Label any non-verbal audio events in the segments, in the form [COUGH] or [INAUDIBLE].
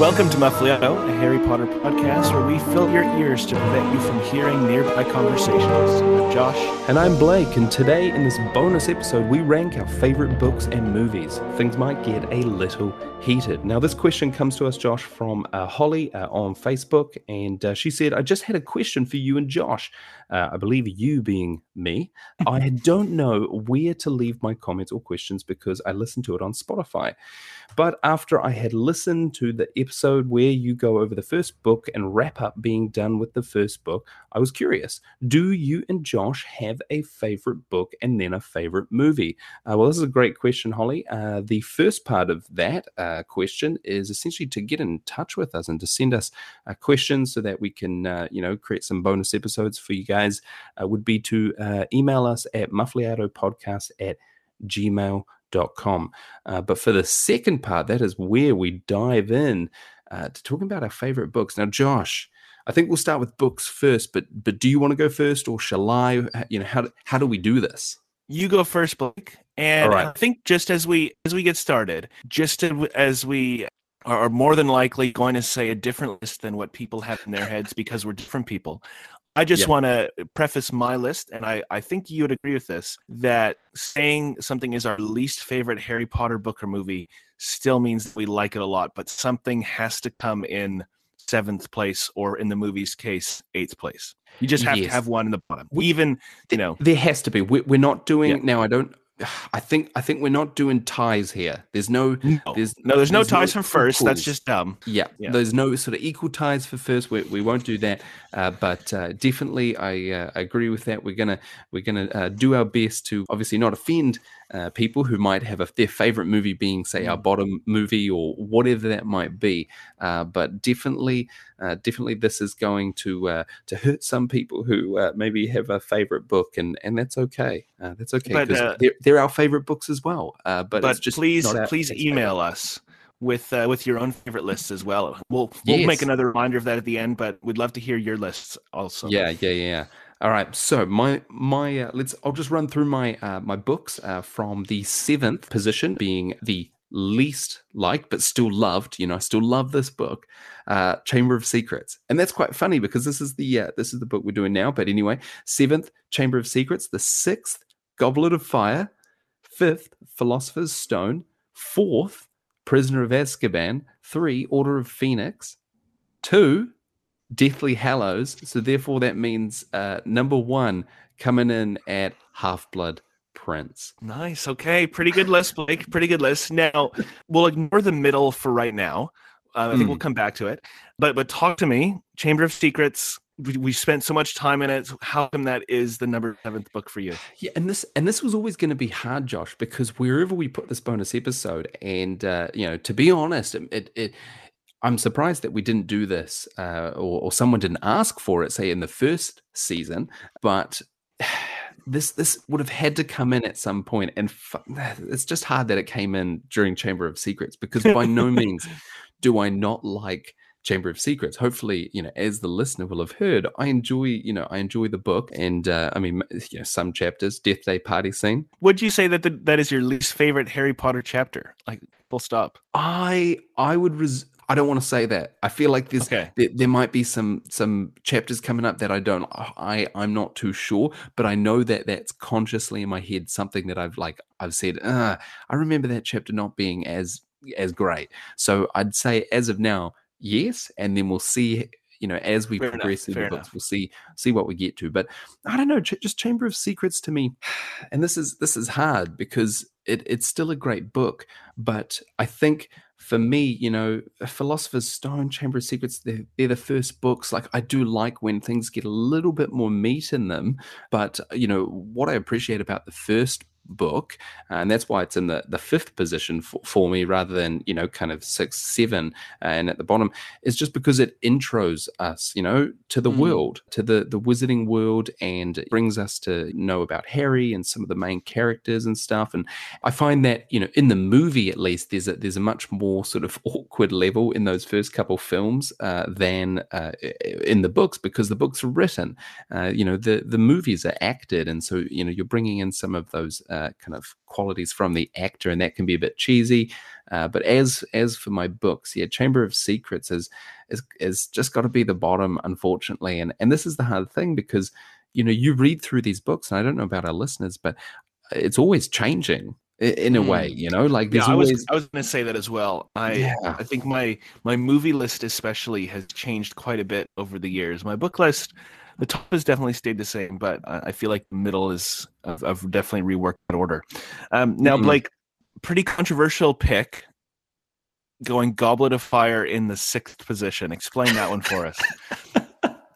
Welcome to Muffliato, a Harry Potter podcast where we fill your ears to prevent you from hearing nearby conversations. I'm Josh. And I'm Blake, and today in this bonus episode, we rank our favorite books and movies. Things might get a little heated. Now, this question comes to us, Josh, from uh, Holly uh, on Facebook, and uh, she said, I just had a question for you and Josh. Uh, I believe you being me. I [LAUGHS] don't know where to leave my comments or questions because I listen to it on Spotify. But after I had listened to the episode where you go over the first book and wrap up being done with the first book, I was curious do you and Josh have a favorite book and then a favorite movie? Uh, well, this is a great question, Holly. Uh, the first part of that uh, question is essentially to get in touch with us and to send us uh, questions so that we can, uh, you know, create some bonus episodes for you guys, uh, would be to email us at muffliatopodcast at gmail.com com. Uh, but for the second part, that is where we dive in uh, to talking about our favorite books. Now, Josh, I think we'll start with books first. But but do you want to go first, or shall I? You know how how do we do this? You go first, Blake. And I think just as we as we get started, just as we are more than likely going to say a different list than what people have in their heads because we're different people. I just yeah. want to uh, preface my list, and I, I think you would agree with this that saying something is our least favorite Harry Potter book or movie still means that we like it a lot, but something has to come in seventh place or in the movie's case, eighth place. You just have yes. to have one in the bottom. We, Even, you know. There has to be. We're not doing, yeah. now I don't, I think I think we're not doing ties here. There's no, no. there's no there's, there's no ties no for first. Equals. That's just dumb. Yeah. yeah. there's no sort of equal ties for first. We, we won't do that. Uh, but uh, definitely, I uh, agree with that. We're gonna we're gonna uh, do our best to obviously not offend uh, people who might have a, their favorite movie being, say, our mm. bottom movie or whatever that might be. Uh, but definitely, uh, definitely, this is going to uh, to hurt some people who uh, maybe have a favorite book, and and that's okay. Uh, that's okay because they're, they're, our favorite books as well. but but please please email favorite. us with uh, with your own favorite lists as well. We'll we'll yes. make another reminder of that at the end, but we'd love to hear your lists also. Yeah, yeah, yeah. All right, so my my uh, let's I'll just run through my uh, my books uh, from the seventh position being the least liked but still loved. You know, I still love this book, uh, Chamber of Secrets, and that's quite funny because this is the uh, this is the book we're doing now. But anyway, seventh Chamber of Secrets, the sixth Goblet of Fire, fifth Philosopher's Stone, fourth Prisoner of Azkaban, three Order of Phoenix, two Deathly Hallows. So therefore, that means uh, number one coming in at Half Blood Prince. Nice. Okay. Pretty good list, Blake. Pretty good list. Now we'll ignore the middle for right now. Uh, I think mm. we'll come back to it. But but talk to me. Chamber of Secrets. We, we spent so much time in it. How come that is the number seventh book for you? Yeah, and this and this was always going to be hard, Josh, because wherever we put this bonus episode, and uh, you know, to be honest, it, it I'm surprised that we didn't do this uh, or, or, someone didn't ask for it, say in the first season. But [SIGHS] this this would have had to come in at some point, and f- [SIGHS] it's just hard that it came in during Chamber of Secrets because by no [LAUGHS] means do I not like Chamber of Secrets. Hopefully, you know, as the listener will have heard, I enjoy, you know, I enjoy the book, and uh, I mean, you know, some chapters, Death Day party scene. Would you say that the, that is your least favorite Harry Potter chapter? Like, full stop. I I would res- I don't want to say that. I feel like there's okay. there, there, might be some some chapters coming up that I don't I I'm not too sure, but I know that that's consciously in my head something that I've like I've said. Uh, I remember that chapter not being as as great. So I'd say as of now, yes, and then we'll see. You know, as we fair progress through the books, enough. we'll see see what we get to. But I don't know, ch- just Chamber of Secrets to me, and this is this is hard because it, it's still a great book, but I think for me, you know, Philosopher's Stone, Chamber of Secrets, they're, they're, the first books. Like, I do like when things get a little bit more meat in them. But, you know, what I appreciate about the first book, and that's why it's in the, the fifth position for, for me rather than you know kind of six, seven, and at the bottom is just because it intros us, you know, to the mm. world, to the the wizarding world, and brings us to know about Harry and some of the main characters and stuff. And I find that you know in the movie at least there's a there's a much more sort of [LAUGHS] awkward level in those first couple films uh, than uh, in the books because the books are written. Uh, you know the the movies are acted, and so you know you're bringing in some of those uh, uh, kind of qualities from the actor, and that can be a bit cheesy. Uh, but as as for my books, yeah, Chamber of Secrets is is is just got to be the bottom, unfortunately. And and this is the hard thing because you know you read through these books, and I don't know about our listeners, but it's always changing in a way, mm. you know, like there's yeah, I always. Was, I was going to say that as well. I yeah. I think my my movie list especially has changed quite a bit over the years. My book list, the top has definitely stayed the same, but I feel like the middle is I've, I've definitely reworked that order. Um, now, mm-hmm. Blake, pretty controversial pick, going Goblet of Fire in the sixth position. Explain that one for us. [LAUGHS]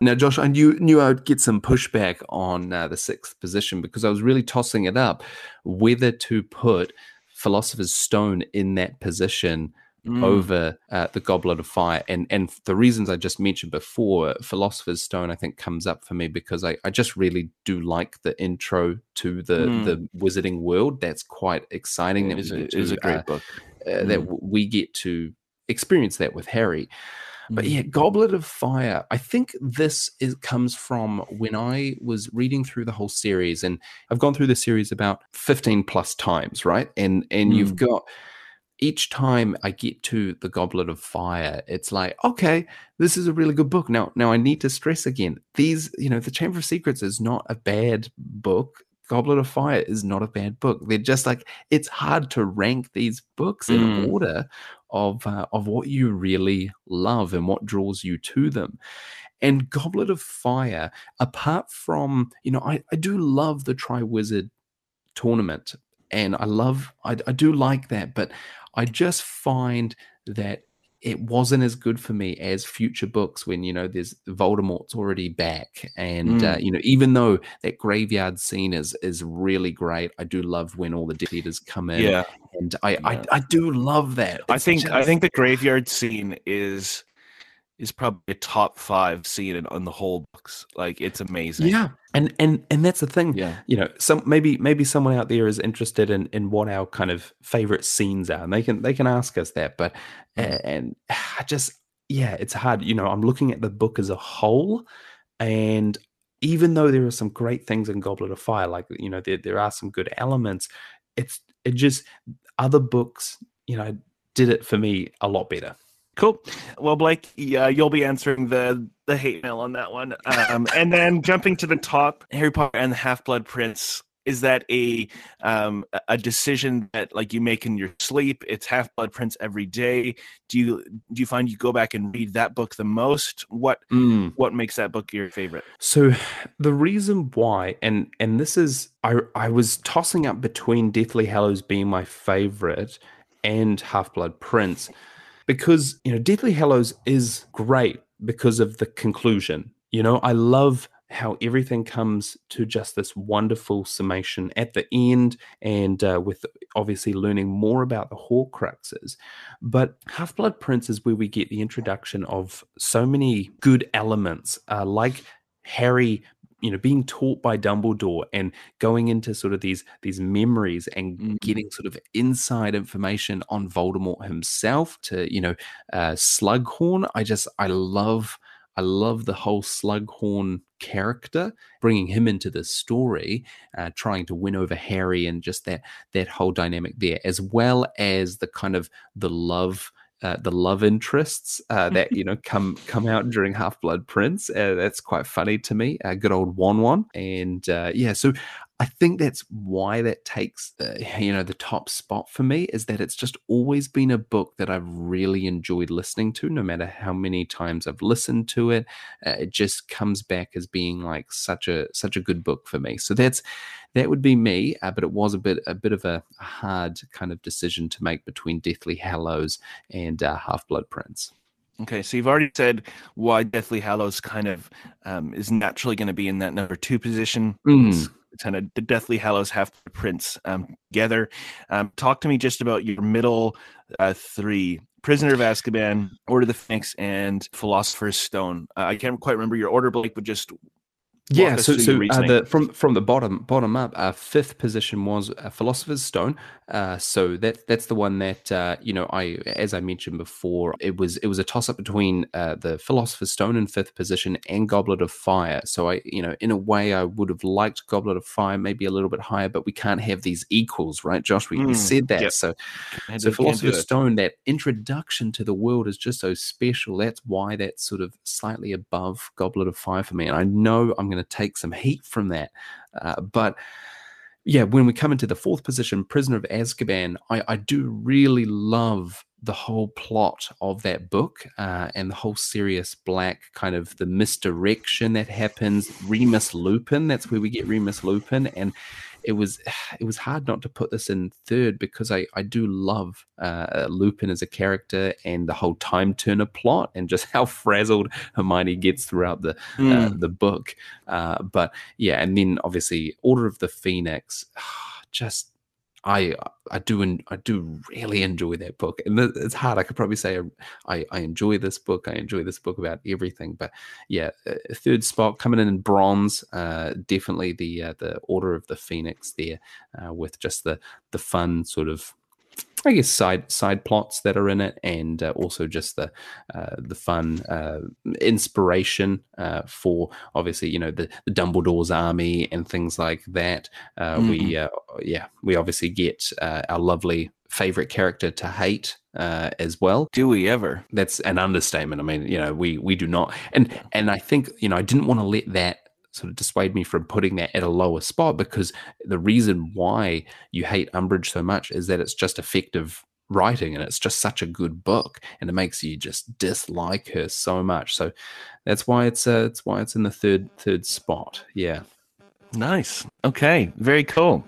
Now, Josh, I knew knew I would get some pushback on uh, the sixth position because I was really tossing it up whether to put Philosopher's Stone in that position mm. over uh, the Goblet of Fire, and and the reasons I just mentioned before, Philosopher's Stone, I think comes up for me because I, I just really do like the intro to the mm. the Wizarding world. That's quite exciting. It is a, to, a great uh, book. Mm. That we get to experience that with Harry. But yeah, Goblet of Fire. I think this is comes from when I was reading through the whole series, and I've gone through the series about fifteen plus times, right? And and mm. you've got each time I get to the Goblet of Fire, it's like, okay, this is a really good book. Now, now I need to stress again, these, you know, the Chamber of Secrets is not a bad book. Goblet of Fire is not a bad book. They're just like it's hard to rank these books in mm. order of uh, of what you really love and what draws you to them. And Goblet of Fire, apart from you know, I, I do love the Triwizard tournament, and I love I, I do like that, but I just find that it wasn't as good for me as future books when you know there's Voldemort's already back, and uh, mm. uh, you know even though that graveyard scene is is really great, I do love when all the Death Eaters come in. Yeah, and I yeah. I, I, do love that. It's I think just... I think the graveyard scene is is probably a top five scene in, on the whole books. Like it's amazing. Yeah, and and and that's the thing. Yeah, you know, some maybe maybe someone out there is interested in in what our kind of favorite scenes are, and they can they can ask us that. But and I just yeah, it's hard. You know, I'm looking at the book as a whole, and even though there are some great things in Goblet of Fire, like you know, there there are some good elements. It's it just other books, you know, did it for me a lot better. Cool. Well, Blake, yeah, you'll be answering the the hate mail on that one. Um, and then jumping to the top, Harry Potter and the Half Blood Prince. Is that a um, a decision that like you make in your sleep? It's Half Blood Prince every day. Do you do you find you go back and read that book the most? What mm. what makes that book your favorite? So the reason why, and and this is I I was tossing up between Deathly Hallows being my favorite and Half Blood Prince because you know Deathly Hallows is great because of the conclusion. You know, I love how everything comes to just this wonderful summation at the end, and uh, with obviously learning more about the Horcruxes. But Half Blood Prince is where we get the introduction of so many good elements, uh, like Harry you know being taught by dumbledore and going into sort of these these memories and mm-hmm. getting sort of inside information on voldemort himself to you know uh slughorn i just i love I love the whole Slughorn character, bringing him into the story, uh, trying to win over Harry, and just that that whole dynamic there, as well as the kind of the love uh, the love interests uh, [LAUGHS] that you know come come out during Half Blood Prince. Uh, that's quite funny to me. Uh, good old Won Won, and uh, yeah. So I think that's why that takes uh, you know the top spot for me is that it's just always been a book that I've really enjoyed listening to no matter how many times I've listened to it. Uh, it just comes back as being like such a such a good book for me. So that's that would be me uh, but it was a bit a bit of a, hard kind of decision to make between Deathly Hallows and uh, Half Blood Prince. Okay, so you've already said why Deathly Hallows kind of um, is naturally going to be in that number two position. Mm kind of the Deathly Hallows Half Prince um, together. Um, talk to me just about your middle uh, three: Prisoner of Azkaban, Order of the Phoenix, and Philosopher's Stone. Uh, I can't quite remember your order, Blake, but just yeah, so so uh, the, from from the bottom bottom up, our fifth position was a Philosopher's Stone. Uh, so that that's the one that uh, you know I, as I mentioned before, it was it was a toss up between uh, the Philosopher's Stone in fifth position and Goblet of Fire. So I you know in a way I would have liked Goblet of Fire maybe a little bit higher, but we can't have these equals, right, Josh? We, mm, we said that. Yep. So so Philosopher's Stone, that introduction to the world is just so special. That's why that's sort of slightly above Goblet of Fire for me, and I know I'm going to take some heat from that. Uh, but yeah, when we come into the fourth position, Prisoner of Azkaban, I, I do really love the whole plot of that book uh, and the whole Sirius Black kind of the misdirection that happens. Remus Lupin, that's where we get Remus Lupin, and it was [SIGHS] it was hard not to put this in third because I I do love uh, Lupin as a character and the whole time turner plot and just [LAUGHS] how frazzled Hermione gets throughout the mm. uh, hmm. the book. Uh, but yeah, and then obviously Order of the Phoenix, [SIGHS] just I I do I do really enjoy that book, and it's hard. I could probably say I I enjoy this book. I enjoy this book about everything. But yeah, third spot coming in in bronze. Uh, definitely the uh, the Order of the Phoenix there, uh, with just the the fun sort of I guess side side plots that are in it, and uh, also just the uh, the fun uh, inspiration uh, for obviously you know the, the, Dumbledore's army and things like that. Mm-hmm. We uh, yeah we obviously get our lovely favorite character to hate uh, as well. Do we ever? That's an understatement. I mean, you know, we we do not, and and I think you know I didn't want to let that sort of dissuade me from putting that at a lower spot because the reason why you hate Umbridge so much is that it's just effective writing and it's just such a good book and it makes you just dislike her so much. So that's why it's uh it's why it's in the third third spot. Yeah. Nice. Okay. Very cool.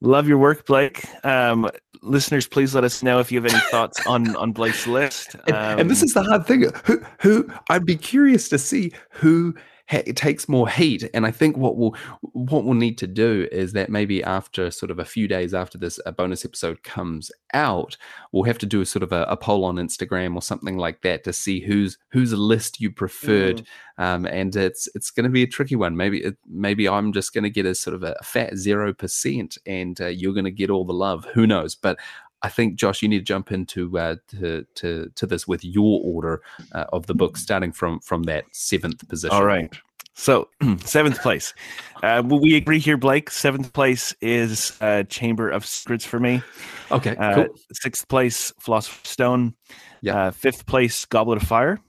Love your work blake. Um listeners please let us know if you have any thoughts on [LAUGHS] on blake's list. Um, and, and this um, is the hard thing. Who who i'd be curious to see who it takes more heat. And I think what we'll what we'll need to do is that maybe after sort of a few days after this a bonus episode comes out, we'll have to do a sort of a, a poll on Instagram or something like that to see who's whose list you preferred. Mm. Um, and it's it's going to be a tricky one. Maybe it, maybe I'm just going to get a sort of a fat zero percent, and uh, you're going to get all the love. Who knows? But I think Josh, you need to jump into uh, to, to to this with your order uh, of the book, starting from from that seventh position. All right. So [CLEARS THROAT] seventh place. Uh, will we agree here, Blake? Seventh place is uh, Chamber of Secrets for me. Okay. Uh, cool. Sixth place, Philosopher's Stone. Yeah. Uh, fifth place, Goblet of Fire.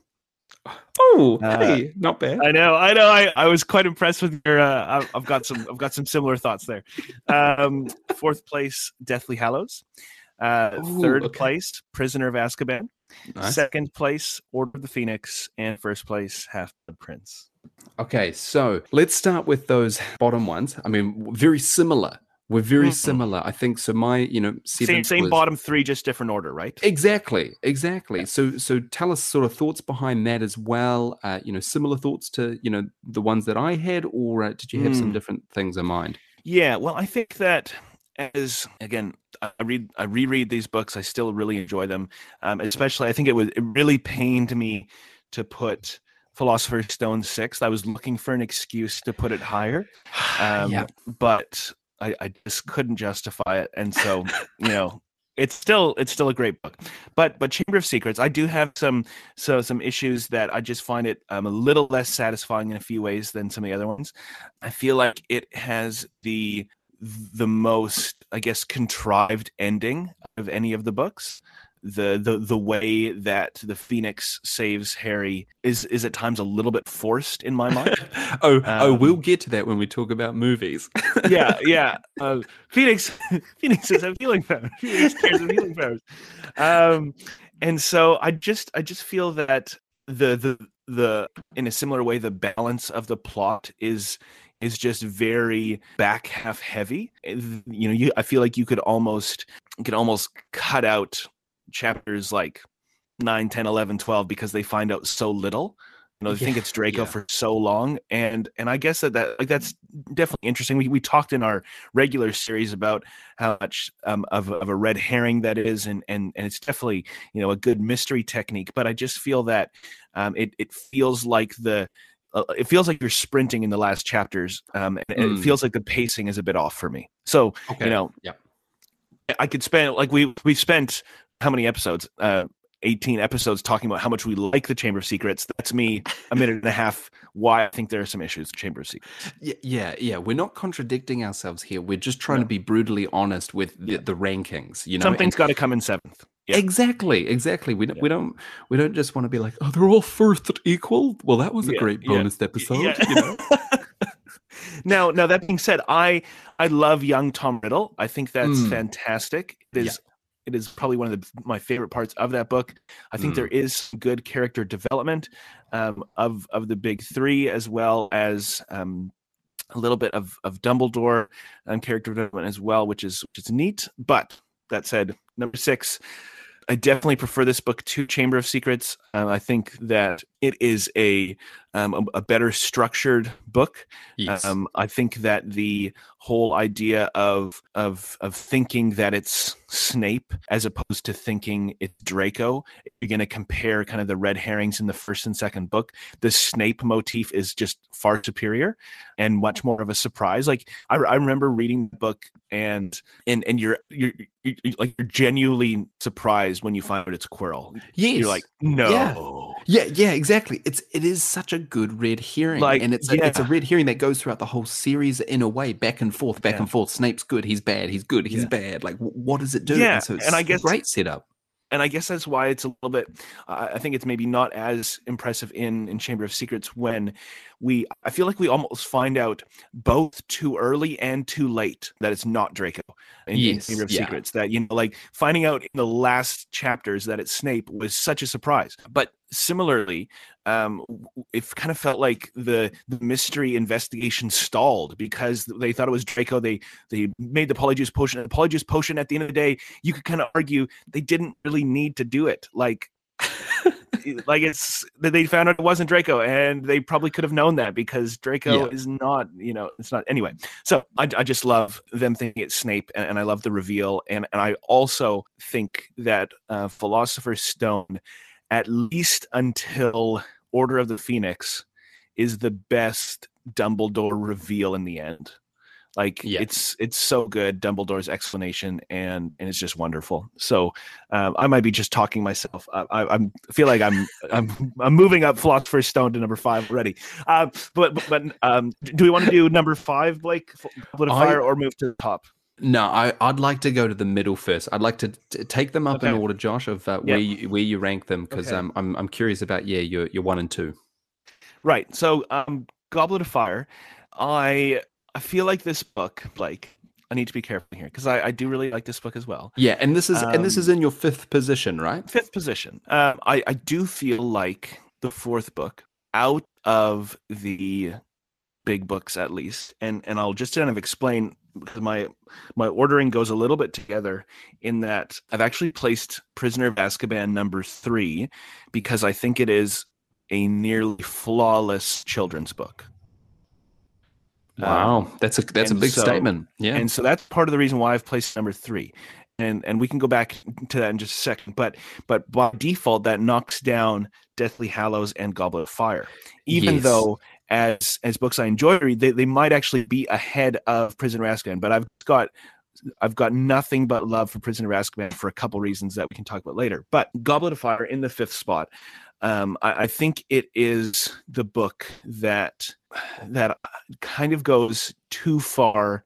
Oh, uh, hey, not bad. I know, I know. I, I was quite impressed with your. Uh, I've got some. I've got some similar thoughts there. Um, fourth place, Deathly Hallows. Uh, Ooh, third okay. place, Prisoner of Azkaban. Nice. Second place, Order of the Phoenix, and first place, Half Blood Prince. Okay, so let's start with those bottom ones. I mean, very similar. We're very mm-hmm. similar. I think so. My, you know, same same was... bottom three, just different order, right? Exactly, exactly. Yeah. So so tell us sort of thoughts behind that as well. Uh, you know, similar thoughts to you know the ones that I had, or uh, did you have mm. some different things in mind? Yeah, well, I think that as again i read i reread these books i still really enjoy them um, especially i think it was it really pained me to put philosopher's stone sixth. I was looking for an excuse to put it higher [SIGHS] um, yeah. but I, I just couldn't justify it and so [LAUGHS] you know it's still it's still a great book. But but chamber of secrets i do have some so some issues that i just find it um, a little less satisfying in a few ways than some of the other ones. I feel like it has the the most, I guess, contrived ending of any of the books. The, the the way that the Phoenix saves Harry is is at times a little bit forced in my mind. [LAUGHS] oh, um, oh, we'll get to that when we talk about movies. [LAUGHS] yeah, yeah. Uh, [LAUGHS] Phoenix Phoenixes have healing powers. Phoenix cares of healing powers. Um, and so I just I just feel that the the the in a similar way the balance of the plot is is just very back half heavy. Eh, you know, you I feel like you could almost could almost cut out chapters like 9, 10, 11, 12 because they find out so little. You know, they yeah, think it's Draco yeah. for so long, and and I guess that, that like that's definitely interesting. We we talked in our regular series about how much um, of of a red herring that is, and and and it's definitely you know a good mystery technique. But I just feel that um, it it feels like the uh, it feels like you're sprinting in the last chapters, um, and mm. it feels like the pacing is a bit off for me. So okay. you know, yeah, I could spend like we we spent how many episodes? Uh, 18 episodes talking about how much we like the Chamber of Secrets. That's me a minute and a half why I think there are some issues with Chamber of Secrets. Yeah, yeah, yeah. We're not contradicting ourselves here. We're just trying no. to be brutally honest with the, the rankings. You know, something's got to come in seventh. Yeah. Exactly, exactly. We don't, yeah. we don't, we don't just want to be like, oh, they're all first equal. Well, that was a yeah, great bonus episode. You know? [LAUGHS] now, now that being said, I I love young Tom Riddle. I think that's mm. fantastic. It is it is probably one of the, my favorite parts of that book. I think mm. there is good character development um, of of the big three, as well as um, a little bit of of Dumbledore and character development as well, which is which is neat. But that said, number six, I definitely prefer this book to Chamber of Secrets. Uh, I think that it is a um, a, better structured book. Yes. Um, I think that the whole idea of of of thinking that it's Snape as opposed to thinking it's Draco, you're going to compare kind of the red herrings in the first and second book. The Snape motif is just far superior and much more of a surprise. Like I, I remember reading the book and and and you're, you're you're, like you're genuinely surprised when you find out it's Quirrell. Yes. You're like, no. Yeah. yeah, yeah, exactly. It's it is such a good red herring, like, and it's a, yeah. it's a red herring that goes throughout the whole series in a way, back and forth, back yeah. and forth. Snape's good, he's bad, he's good, he's yeah. bad. Like, what does it do? Yeah, and, so and I guess great setup and I guess that's why it's a little bit. Uh, I think it's maybe not as impressive in in Chamber of Secrets when we. I feel like we almost find out both too early and too late that it's not Draco in, yes, Chamber of yeah. Secrets. That you know, like finding out in the last chapters that it's Snape was such a surprise. But similarly, um, it kind of felt like the the mystery investigation stalled because they thought it was Draco. They they made the Polyjuice potion. The Polyjuice potion. At the end of the day, you could kind of argue they didn't really need to do it. Like. [LAUGHS] like it's they found out it wasn't Draco, and they probably could have known that because Draco yeah. is not, you know, it's not anyway. So I, I just love them thinking it's Snape, and, and, I love the reveal, and and I also think that uh, Philosopher's Stone, at least until Order of the Phoenix is the best Dumbledore reveal in the end. Like yeah. it's it's so good, Dumbledore's explanation, and and it's just wonderful. So um, I might be just talking myself. I, I, I feel like I'm [LAUGHS] I'm I'm moving up Philosopher's Stone to number five already. Uh, but but, but um, do we want to do number five, Blake, Goblet of Fire, or move to the top? No, I, would like to go to the middle first. I'd like to t- take them up okay. in order, Josh, of uh, where you, where you rank them, because okay. um, I'm I'm curious about yeah your your one and two. Right. So, um, Goblet of Fire, I I feel like this book, like I need to be careful here because I, I do really like this book as well. Yeah, and this is um, and this is um, in your fifth position, right? Fifth position. Uh, I I do feel like the fourth book out of the big books at least, and and I'll just kind of explain because my my ordering goes a little bit together in that I've actually placed Prisoner of Azkaban number three because I think it is a nearly flawless children's book. Wow, um, that's a that's a big so, statement. Yeah, and so that's part of the reason why I've placed number three, and and we can go back to that in just a second. But but by default, that knocks down Deathly Hallows and Goblet of Fire, even yes. though as as books I enjoy read, they, they might actually be ahead of Prisoner of Azkaban. But I've got I've got nothing but love for Prisoner of Azkaban for a couple reasons that we can talk about later. But Goblet of Fire in the fifth spot, um, I, I, think it is the book that that kind of goes too far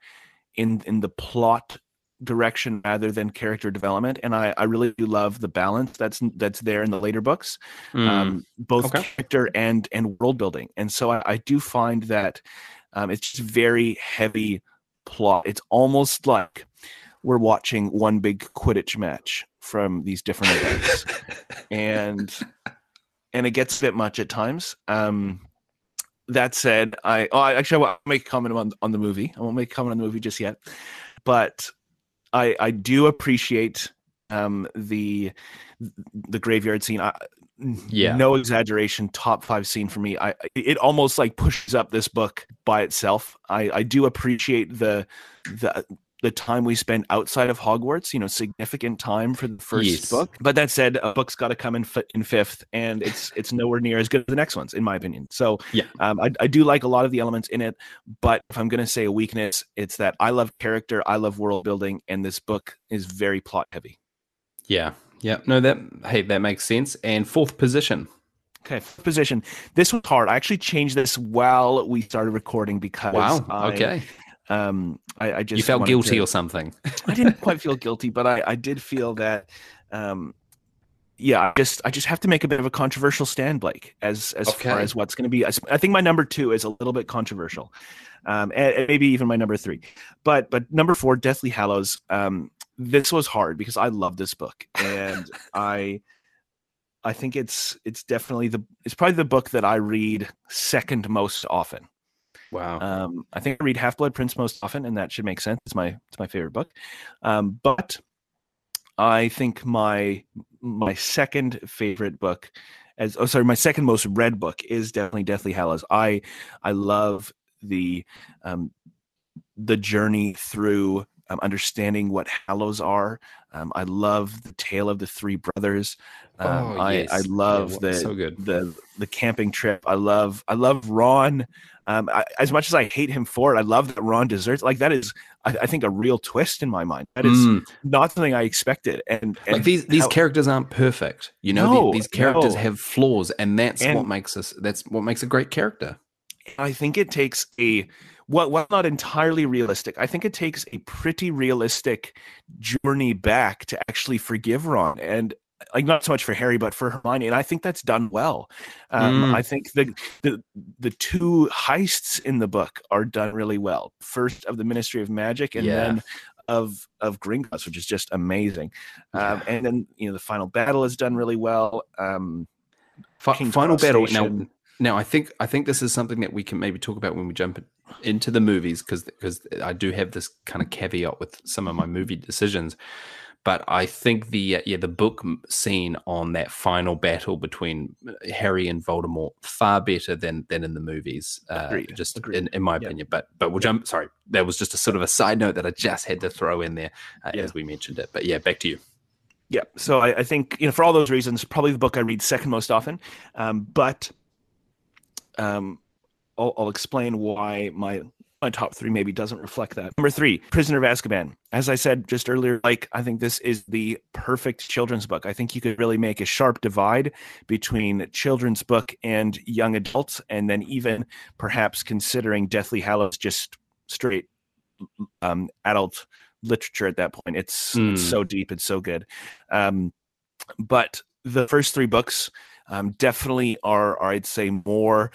in in the plot direction rather than character development and i i really do love the balance that's that's there in the later books mm. um, both okay. character and and world building and so i, I do find that um, it's just very heavy plot it's almost like we're watching one big quidditch match from these different events and and it gets a bit much at times um that said i oh, actually i won't make a comment on, on the movie i won't make a comment on the movie just yet but I I do appreciate um, the the graveyard scene. I, yeah, no exaggeration. Top five scene for me. I it almost like pushes up this book by itself. I I do appreciate the the the time we spend outside of Hogwarts, you know, significant time for the first yes. book. But that said, a book's got to come in f- in fifth, and it's it's nowhere near as good as the next ones, in my opinion. So yeah, um, I, I do like a lot of the elements in it, but if I'm going to say a weakness, it's that I love character, I love world building, and this book is very plot heavy. Yeah, yeah, no, that hey, that makes sense. And fourth position. Okay, position. This was hard. I actually changed this while we started recording because wow. I, okay. Um, I, I just you felt guilty to, or something. [LAUGHS] I didn't quite feel [LAUGHS] guilty, but I, I did feel that, um, yeah, I just I just have to make a bit of a controversial stand, Blake, as as okay. far as what's going to be. I, I, think my number two is a little bit controversial, um, and, and, maybe even my number three, but but number four, Deathly Hallows. Um, this was hard because I love this book, and I. I think it's it's definitely the it's probably the book that I read second most often. Wow. Um, I think I read Half Blood Prince most often, and that should make sense. It's my it's my favorite book. Um, but I think my my second favorite book, as oh sorry, my second most read book is definitely Deathly Hallows. I I love the um, the journey through um, understanding what Hallows are. Um, I love the tale of the three brothers. Um, oh, yes. I, I love yeah, the so the the camping trip. I love I love Ron. Um, I, as much as I hate him for it, I love that Ron deserts. Like that is, I, I think, a real twist in my mind. That is mm. not something I expected. And, and like these these how, characters aren't perfect. You know, no, these, these, characters no. have flaws, and that's and, what makes us. That's what makes a great character. I think it takes a well, not entirely realistic. I think it takes a pretty realistic journey back to actually forgive Ron. And like not so much for Harry, but for Hermione, and I think that's done well. Um, mm. I think the, the the two heists in the book are done really well. First of the Ministry of Magic, and yeah. then of of Gringotts, which is just amazing. Um, and then you know the final battle is done really well. Um, F- final battle now. Now I think I think this is something that we can maybe talk about when we jump into the movies because because I do have this kind of caveat with some of my movie decisions. But I think the uh, yeah the book scene on that final battle between uh, Harry and Voldemort far better than than in the movies. Uh, Agreed. Just Agreed. In, in my yeah. opinion. But but we'll jump. Sorry, that was just a sort of a side note that I just had to throw in there uh, yeah. as we mentioned it. But yeah, back to you. Yeah, so I, I, think you know for all those reasons, probably the book I read second most often. Um, but um, I'll, I'll, explain why my my top three maybe doesn't reflect that. Number three, Prisoner of Azkaban. As I said just earlier, like I think this is the perfect children's book. I think you could really make a sharp divide between children's book and young adults, and then even perhaps considering Deathly Hallows just straight um, adult literature at that point. It's, mm. it's hmm. so deep, it's so good. Um, but the first three books um, definitely are, are, I'd say, more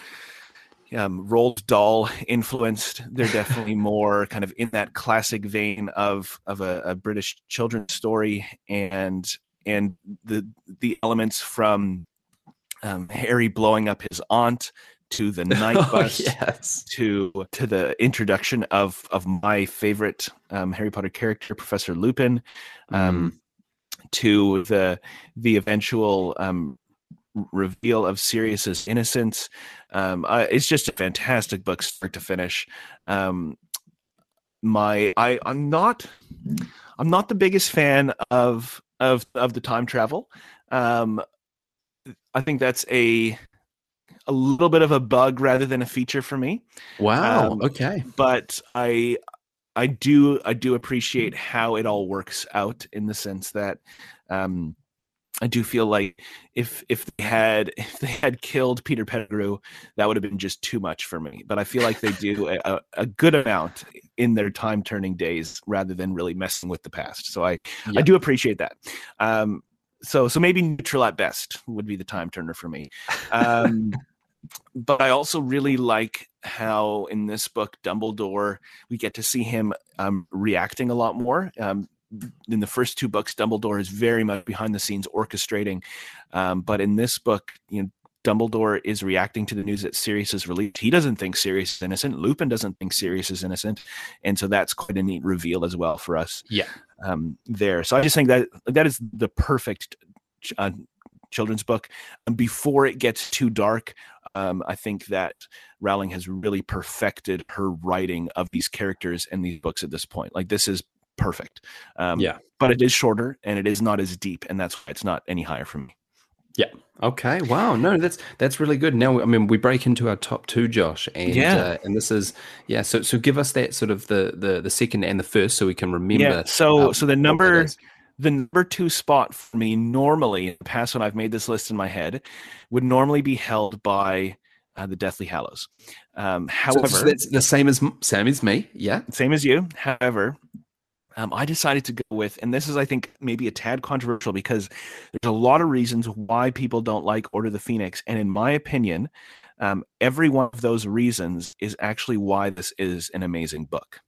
um, Roald Dahl influenced. They're definitely more kind of in that classic vein of of a, a, British children's story, and and the the elements from um, Harry blowing up his aunt to the [LAUGHS] Knight oh, bus yes. to to the introduction of of my favorite um, Harry Potter character, Professor Lupin, um, mm. to the the eventual um, reveal of Sirius's innocence. Um, uh, it's just a fantastic book, start to finish. Um, my, I, I'm not, I'm not the biggest fan of of of the time travel. Um, I think that's a a little bit of a bug rather than a feature for me. Wow. Um, okay. But I I do I do appreciate how it all works out in the sense that um I do feel like if if they had [LAUGHS] if they had killed Peter Pettigrew, that would have been just too much for me. But I feel like they do a, a good amount in their time turning days rather than really messing with the past. So I I do appreciate that. Um, so so maybe neutral at best would be the time turner for me. Um, [LAUGHS] but I also really like how in this book Dumbledore we get to see him um, reacting a lot more. Um, in the first two books, Dumbledore is very much behind the scenes orchestrating, um, but in this book, you know, Dumbledore is reacting to the news that Sirius is released. He doesn't think Sirius is innocent. Lupin doesn't think Sirius is innocent, and so that's quite a neat reveal as well for us. Yeah, um, there. So I just think that that is the perfect uh, children's book. And before it gets too dark, um, I think that Rowling has really perfected her writing of these characters and these books at this point. Like this is perfect. Um, yeah, but it is shorter and it is not as deep, and that's why it's not any higher for me. Yeah. Okay. Wow. No, that's that's really good. Now, I mean, we break into our top two, Josh, and yeah, uh, and this is yeah. So so give us that sort of the the the second and the first, so we can remember. Yeah. So so the number the number two spot for me normally in the past when I've made this list in my head would normally be held by uh, the Deathly Hallows. Um, however, so, so that's the same as same as me. Yeah, same as you. However, um, I decided to go with, and this is, I think, maybe a tad controversial because there's a lot of reasons why people don't like Order the Phoenix. And in my opinion, um, every one of those reasons is actually why this is an amazing book.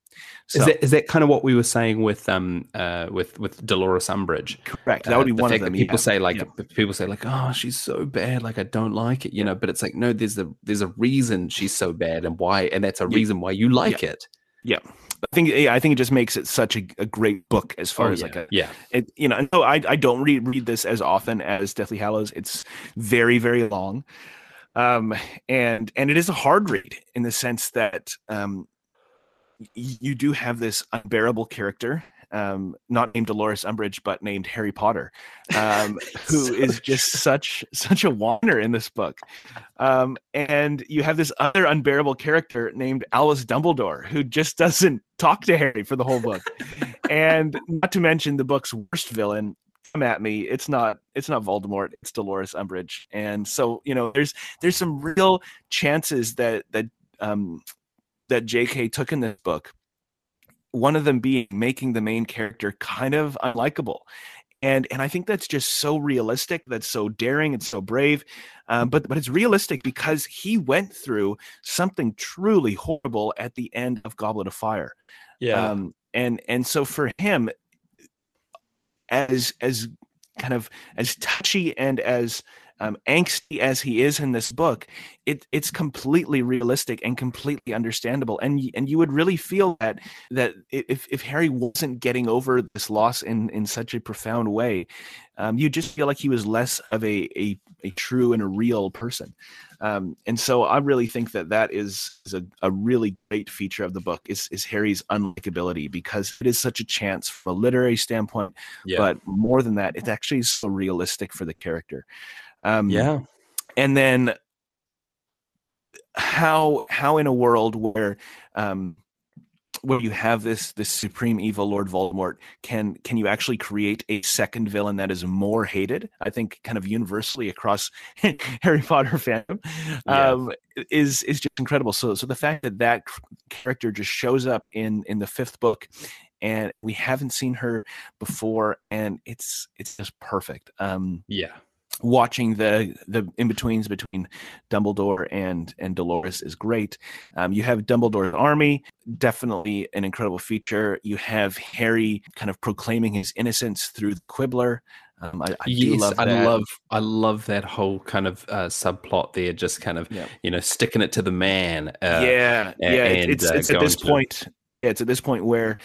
So, is that is that kind of what we were saying with um uh with with Dolores Umbridge? Correct. That would be uh, one of them. People yeah. say like yeah. people say like oh she's so bad like I don't like it you know but it's like no there's a there's a reason she's so bad and why and that's a reason why you like it. Yeah. I think yeah, I think it just makes it such a, a great book as far oh, as yeah. like a yeah. it, you know no I I don't read read this as often as Deathly Hallows. It's very very long. Um and and it is a hard read in the sense that um you do have this unbearable character um, not named Dolores Umbridge, but named Harry Potter, um, [LAUGHS] who is just such such a whiner in this book. Um, and you have this other unbearable character named Albus Dumbledore, who just doesn't talk to Harry for the whole book. and not to mention the book's worst villain. Come at me! It's not. It's not Voldemort. It's Dolores Umbridge. And so you know, there's there's some real chances that that um, that J.K. took in this book one of them being making the main character kind of unlikable and and I think that's just so realistic. That's so daring. It's so brave, um, but but it's realistic because he went through something truly horrible at the end of Goblet of Fire. Yeah, um, and and so for him, as as kind of as touchy and as um, angsty as he is in this book, it, it's completely realistic and completely understandable. And and you would really feel that that if if Harry wasn't getting over this loss in in such a profound way, um, you just feel like he was less of a a, a true and a real person. Um, and so I really think that that is, is a, a really great feature of the book is, is Harry's unlikability because it is such a chance from a literary standpoint, yeah. but more than that, it's actually so realistic for the character. Um, yeah. And then how how in a world where um, where you have this this supreme evil Lord Voldemort, can can you actually create a second villain that is more hated? I think kind of universally across [LAUGHS] Harry Potter fandom yeah. um, is is just incredible. So so the fact that that character just shows up in in the fifth book and we haven't seen her before and it's it's just perfect um yeah watching the the in betweens between Dumbledore and and Dolores is great. Um, you have Dumbledore's army, definitely an incredible feature. You have Harry kind of proclaiming his innocence through the Quibbler. Um, I, I yes, love I love I love that whole kind of uh, subplot there. Just kind of yeah. you know sticking it to the man. Uh, yeah, yeah. And, it's, it's, uh, at this point. Yeah, it's at this point where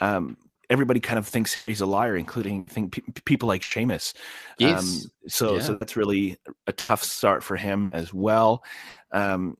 um, everybody kind of thinks he's a liar, including think pe- people like Seamus. Yes. Um, so yeah. so that's really a tough start for him as well. Um,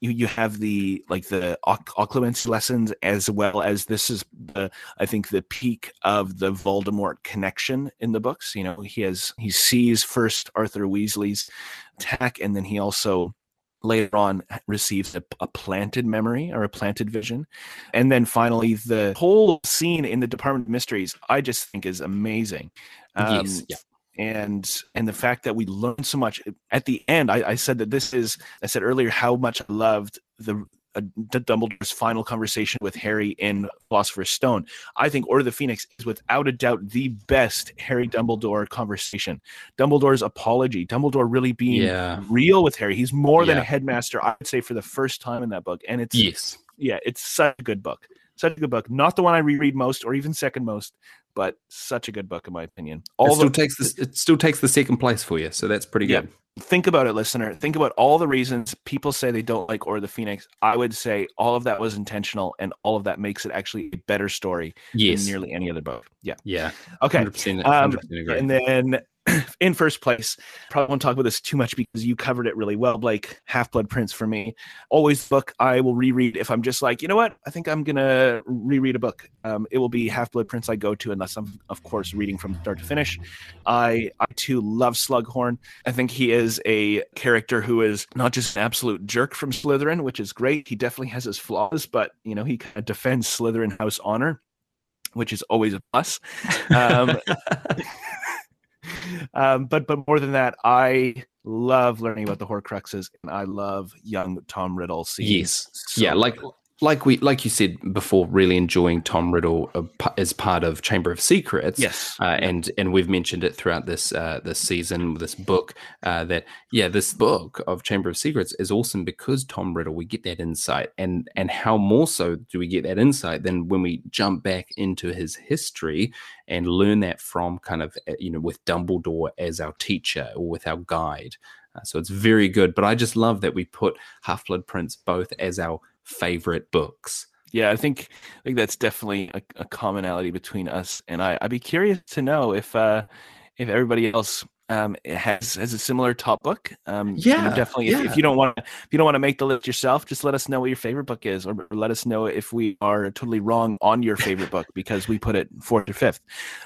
you you have the like the occlumency lessons as well as this is the I think the peak of the Voldemort connection in the books. You know, he has he sees first Arthur Weasley's attack, and then he also later on receives a, a, planted memory or a planted vision and then finally the whole scene in the department of mysteries i just think is amazing um, yes. yeah. and and the fact that we learn so much at the end I, I said that this is i said earlier how much i loved the uh, Dumbledore's final conversation with Harry in Philosopher's Stone. I think Order of the Phoenix is without a doubt the best Harry Dumbledore conversation. Dumbledore's apology, Dumbledore really being yeah. real with Harry. He's more than a headmaster, I would say, for the first time in that book. And it's yes, yeah, it's such a good book. Such a good book. Not the one I reread most or even second most, but such a good book in my opinion. All it still the, takes the, it still takes the second place for you, so that's pretty yeah. good think about it, listener. Think about all the reasons people say they don't like Order the Phoenix. I would say all of that was intentional, and all of that makes it actually a better story yes. than nearly any other book. Yeah. Yeah. Okay. 100%, 100% um, and then [CLEARS THROAT] in first place, probably won't talk about this too much because you covered it really well, Blake. Half Blood Prince for me, always book I will reread if I'm just like, you know what, I think I'm gonna reread a book. Um, it will be Half Blood Prince I go to unless I'm, of course, reading from start to finish. I, I too love Slughorn. I think he is a character who is not just an absolute jerk from Slytherin, which is great. He definitely has his flaws, but you know he kind of defends Slytherin house honor which is always a plus. Um, [LAUGHS] um, but but more than that, I love learning about the Horcruxes, and I love young Tom Riddle. Yes, so yeah, like like we like you said before, really enjoying Tom Riddle uh, as part of Chamber of Secrets. Yes, uh, and and we've mentioned it throughout this uh, this season, this book. Uh, that yeah, this book of Chamber of Secrets is awesome because Tom Riddle. We get that insight, and and how more so do we get that insight than when we jump back into his history and learn that from kind of uh, you know with Dumbledore as our teacher or with our guide. Uh, so it's very good. But I just love that we put Half Blood Prince both as our favorite books. Yeah, I think I think that's definitely a, a commonality between us, and I, I'd be curious to know if uh, if everybody else um, has has a similar top book. Um, yeah, you know, definitely. Yeah. If, if, you don't want if you don't want to make the list yourself, just let us know what your favorite book is, or let us know if we are totally wrong on your favorite book because we put it fourth or fifth.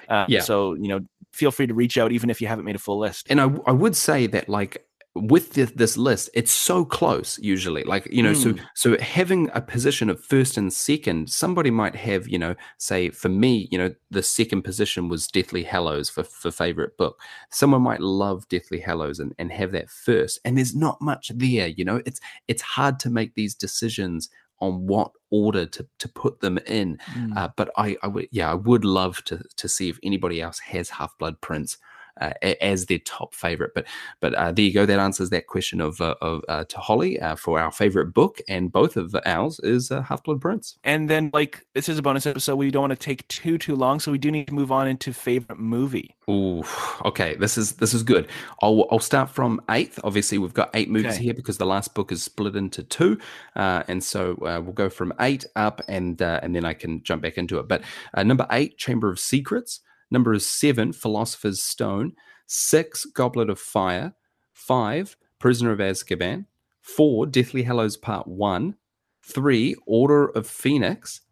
Uh, yeah. So you know, feel free to reach out even if you haven't made a full list. And I I would say that like with this, this, list it's so close usually like you know mm. so hmm. so having a position of first and second somebody might have you know say for me you know the second position was deathly hallows for, for favorite book someone might love deathly hallows and, and have that first and there's not much there you know it's it's hard to make these decisions on what order to, to put them in mm. uh, but i i would yeah i would love to to see if anybody else has half blood prince uh, as their top favorite. But but uh, there you go. That answers that question of uh, of uh, to Holly uh, for our favorite book, and both of ours is uh, Half Blood Prince. And then like this is a bonus episode. We don't want to take too too long, so we do need to move on into favorite movie. Ooh, okay. This is this is good. I'll I'll start from eighth. Obviously, we've got eight movies okay. here because the last book is split into two, and so we'll go from eight up, and and then I can jump back into it. But number eight, Chamber of Secrets. Number is seven, Philosopher's Stone. Six, Goblet of Fire. Five, Prisoner of Azkaban. Four, Deathly Hallows Part One. Three, Order of Phoenix.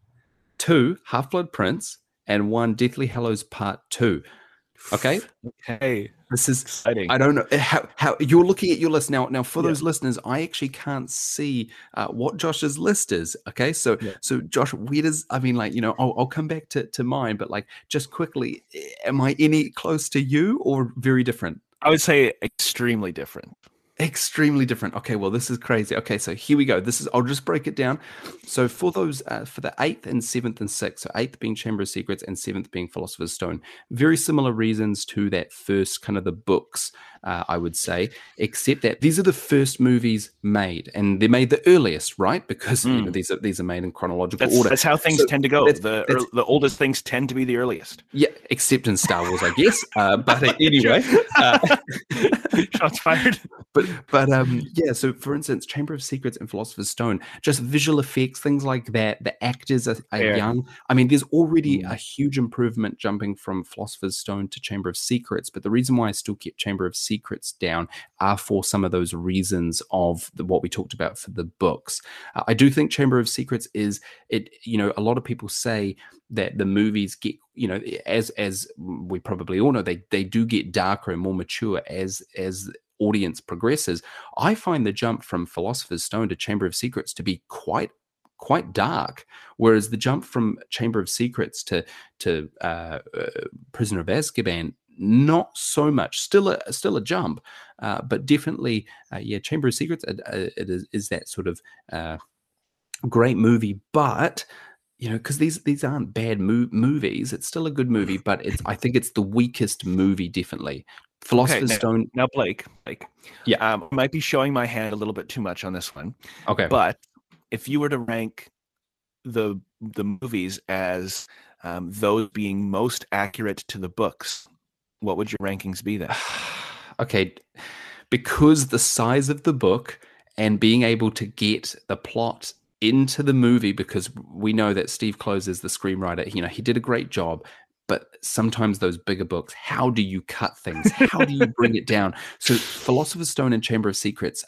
Two, Half Blood Prince. And one, Deathly Hallows Part Two. Okay. Okay. This is exciting. I don't know how, how you're looking at your list now. Now, for yeah. those listeners, I actually can't see uh, what Josh's list is. Okay, so yeah. so Josh, where does I mean, like you know, I'll, I'll come back to to mine, but like just quickly, am I any close to you or very different? I would say extremely different extremely different. Okay well this is crazy. Okay so here we go. This is i'll just break it down. So for those uh, for the eighth and seventh and sixth so eighth being chamber of secrets and seventh being philosopher's stone very similar reasons to that first kind of the books uh, I would say, except that these are the first movies made, and they're made the earliest, right? Because mm. you know, hmm. these are these are made in chronological that's, order. That's how things so tend to go. That's, the that's, the oldest things tend to be the earliest. Yeah, except in Star Wars, I guess. Uh, [LAUGHS] but anyway, uh, [LAUGHS] shots fired. But but um yeah. So for instance, Chamber of Secrets and Philosopher's Stone, just visual effects, things like that. The actors are, are yeah. young. I mean, there's already mm. a huge improvement jumping from Philosopher's Stone to Chamber of Secrets. But the reason why I still keep Chamber of secrets down are for some of those reasons of the, what we talked about for the books. Uh, I do think Chamber of Secrets is it. You know, a lot of people say that the movies get you know as as we probably all know they they do get darker and more mature as as audience progresses i find the jump from philosopher's stone to chamber of secrets to be quite quite dark. Whereas the jump from Chamber of Secrets to to uh, uh, Prisoner of Azkaban not so much. Still a still a jump, uh, but definitely, uh, yeah. Chamber of Secrets uh, it is, is, that sort of uh, great movie, but you know, because these these aren't bad mo- movies. It's still a good movie, but it's I think it's the weakest movie, definitely. Philosopher's okay, now, Stone. Now, Blake, Blake, yeah, um, I might be showing my hand a little bit too much on this one. Okay, but if you were to rank the the movies as um, those being most accurate to the books, what would your rankings be then? [SIGHS] okay, because the size of the book and being able to get the plot into the movie because we know that Steve Kloves is the screenwriter. You know, he did a great job. but sometimes those bigger books, how do you cut things? How do you [LAUGHS] bring it down? So, Philosopher's Stone and Chamber of Secrets.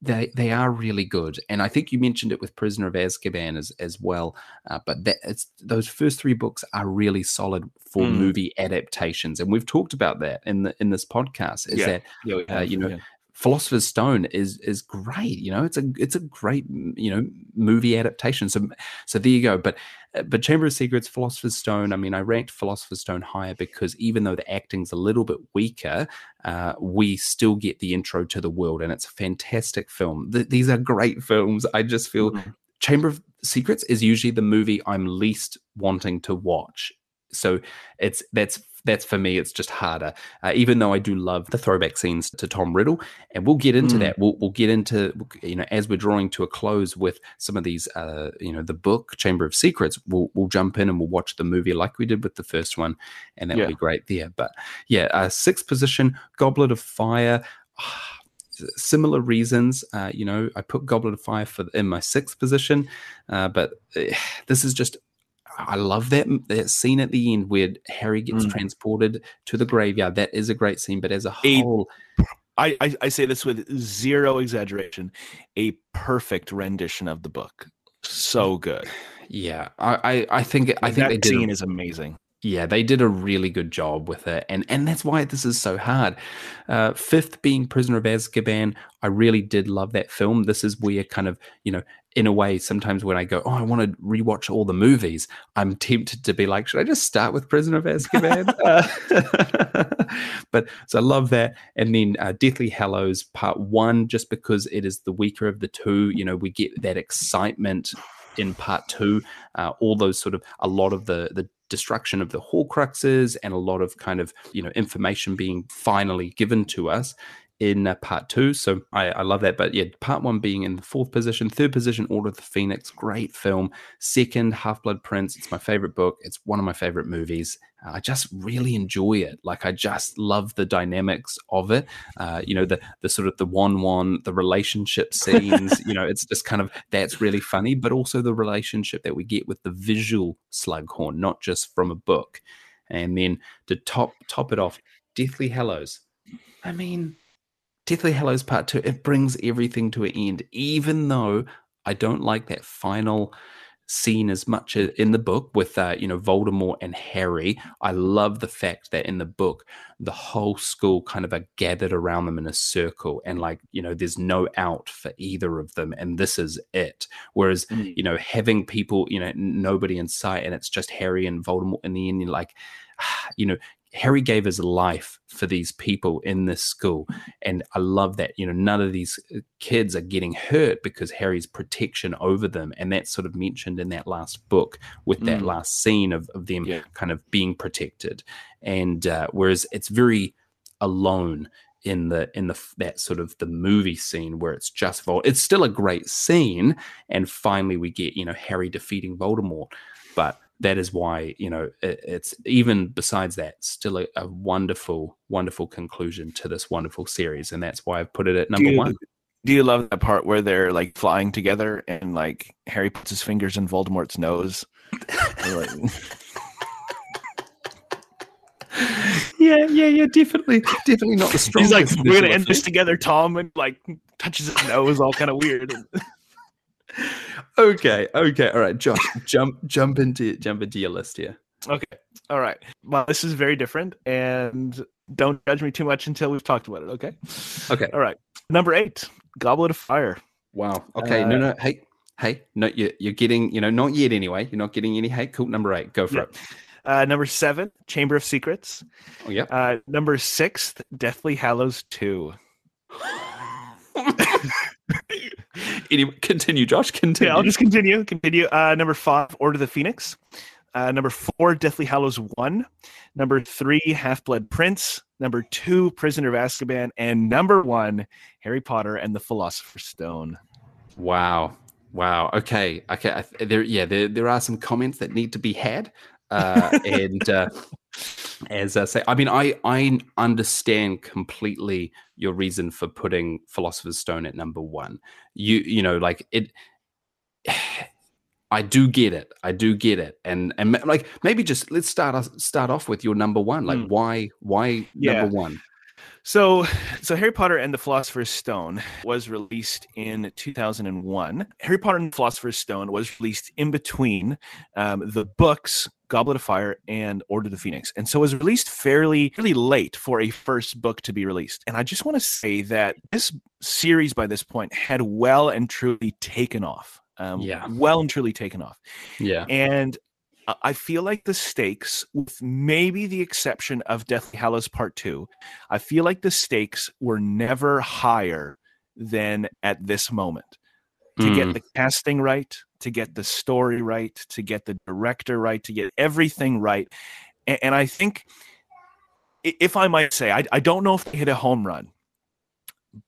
They they are really good, and I think you mentioned it with Prisoner of Azkaban as as well. Uh, but that it's those first three books are really solid for mm. movie adaptations, and we've talked about that in the in this podcast. Is yeah. that yeah, uh, you know yeah. Philosopher's Stone is is great. You know, it's a it's a great you know movie adaptation. So so there you go. But uh, but Chamber of Secrets, Philosopher's Stone. I mean, I ranked Philosopher's Stone higher because even though the acting's a little bit weaker, uh, we still get the intro to the world, and it's a fantastic film. Th- these are great films. I just feel. Mm-hmm. Chamber of Secrets is usually the movie I'm least wanting to watch so it's that's that's for me it's just harder uh, even though i do love the throwback scenes to tom riddle and we'll get into mm. that we'll, we'll get into you know as we're drawing to a close with some of these uh, you know the book chamber of secrets we'll, we'll jump in and we'll watch the movie like we did with the first one and that'll yeah. be great there but yeah uh, sixth position goblet of fire similar reasons. Uh, you know, I put Goblet of Fire for in my sixth position, uh, but uh, this is just I love that, that scene at the end where Harry gets mm. transported to the graveyard. That is a great scene, but as a whole, I, I, I say this with zero exaggeration, a perfect rendition of the book. So good. Yeah, I I, I think I think that scene is amazing. Yeah, they did a really good job with it, and and that's why this is so hard. Uh, fifth being Prisoner of Azkaban, I really did love that film. This is where kind of you know, in a way, sometimes when I go, oh, I want to rewatch all the movies, I'm tempted to be like, should I just start with Prisoner of Azkaban? [LAUGHS] but so I love that, and then uh, Deathly Hallows Part One, just because it is the weaker of the two. You know, we get that excitement in part two. Uh, all those sort of a lot of the the destruction of the Horcruxes and a lot of kind of you know information being finally given to us in uh, part two. So I, I, love that. But yeah, part one being in the fourth position, third position, Order of the Phoenix, great film. Second, Half Blood Prince, it's my favorite book. It's one of my favorite movies. Uh, I just really enjoy it. Like I just love the dynamics of it. Uh, you know, the the sort of the one one, the relationship [LAUGHS] scenes. you know, it's just kind of that's really funny, but also the relationship that we get with the visual Slughorn, not just from a book. And then to top top it off, Deathly Hallows. I mean, Deathly Hallows Part 2, it brings everything to an end, even though I don't like that final scene as much in the book with uh, you know Voldemort and Harry. I love the fact that in the book the whole school kind of are gathered around them in a circle and like you know there's no out for either of them and this is it. Whereas mm. you know having people you know nobody in sight and it's just Harry and Voldemort in the end you're like [SIGHS] you know Harry gave his life for these people in this school. And I love that, you know, none of these uh, kids are getting hurt because Harry's protection over them. And that's sort of mentioned in that last book with that mm. last scene of, of them yeah. kind of being protected. And uh, whereas it's very alone in the in the that sort of the movie scene where it's just Voldemort. It's still a great scene, and finally we get you know Harry defeating Voldemort, but that is why you know it, it's even besides that still a, a, wonderful wonderful conclusion to this wonderful series and that's why i've put it at number do you, one. do you love that part where they're like flying together and like harry puts his fingers in voldemort's nose? Like... [LAUGHS] yeah yeah yeah definitely definitely not the strongest [LAUGHS] he's like we're gonna end this together tom and like touches his nose all kind of weird [LAUGHS] okay, okay, all right. Josh, jump, jump into jump into your list here. Okay, all right. Well, this is very different, and don't judge me too much until we've talked about it. Okay. Okay. All right. Number eight, Goblet of Fire. Wow. Okay. Uh, no, no. Hey, hey. No, you're you're getting. You know, not yet. Anyway, you're not getting any hate. Cool. Number eight. Go for yeah. it. Uh, number seven, Chamber of Secrets. Oh yeah. Uh, number six, Deathly Hallows Two. [LAUGHS] [LAUGHS] anyway, [LAUGHS] continue, Josh. Continue. Yeah, I'll just continue. Continue. Uh, number five, Order of the Phoenix. Uh, number four, Deathly Hallows One. Number three, Half Blood Prince. Number two, Prisoner of Azkaban, and number one, Harry Potter and the Philosopher's Stone. Wow. Wow. Okay. Okay. There. Yeah. There. There are some comments that need to be had. Uh, and uh, as I say, I mean, I I understand completely your reason for putting Philosopher's Stone at number one. You you know, like it. [SIGHS] I do get it. I do get it. And and like maybe just let's start start off with your number one. Like mm. why why yeah. number one? So, so Harry Potter and the Philosopher's Stone was released in 2001. Harry Potter and the Philosopher's Stone was released in between um, the books Goblet of Fire and Order of the Phoenix, and so it was released fairly, fairly late for a first book to be released. And I just want to say that this series, by this point, had well and truly taken off. Um, yeah, well and truly taken off. Yeah, and I feel like the stakes, with maybe the exception of Deathly Hallows Part 2, I feel like the stakes were never higher than at this moment. To mm. get the casting right, to get the story right, to get the director right, to get everything right. And, and I think, if I might say, I, I don't know if they hit a home run,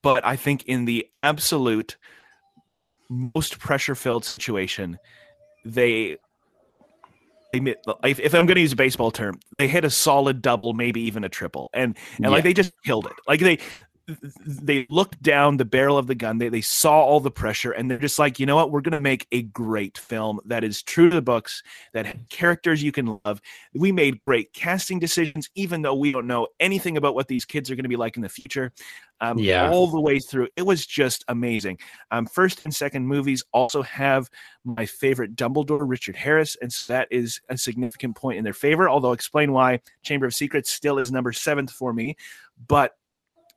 but I think in the absolute most pressure filled situation, they if, if I'm going to use a baseball term, they hit a solid double, maybe even a triple, and and yeah. like they just killed it. Like they they looked down the barrel of the gun they, they saw all the pressure and they're just like you know what we're going to make a great film that is true to the books that characters you can love we made great casting decisions even though we don't know anything about what these kids are going to be like in the future um, yeah. all the way through. It was just amazing. Um, first and second movies also have my favorite Dumbledore, Richard Harris, and so that is a significant point in their favor. Although, explain why Chamber of Secrets still is number seventh for me, but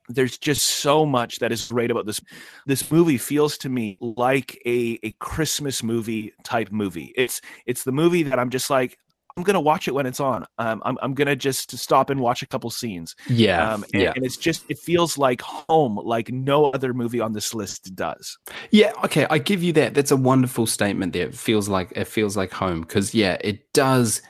there's just so much that is great about this this movie feels to me like a a christmas movie type movie it's it's the movie that i'm just like I'm gonna watch it when it's on. Um, I'm I'm gonna just stop and watch a couple scenes. Yeah, um, and, yeah. And it's just it feels like home, like no other movie on this list does. Yeah, okay, I give you that. That's a wonderful statement. There, it feels like it feels like home because yeah, it does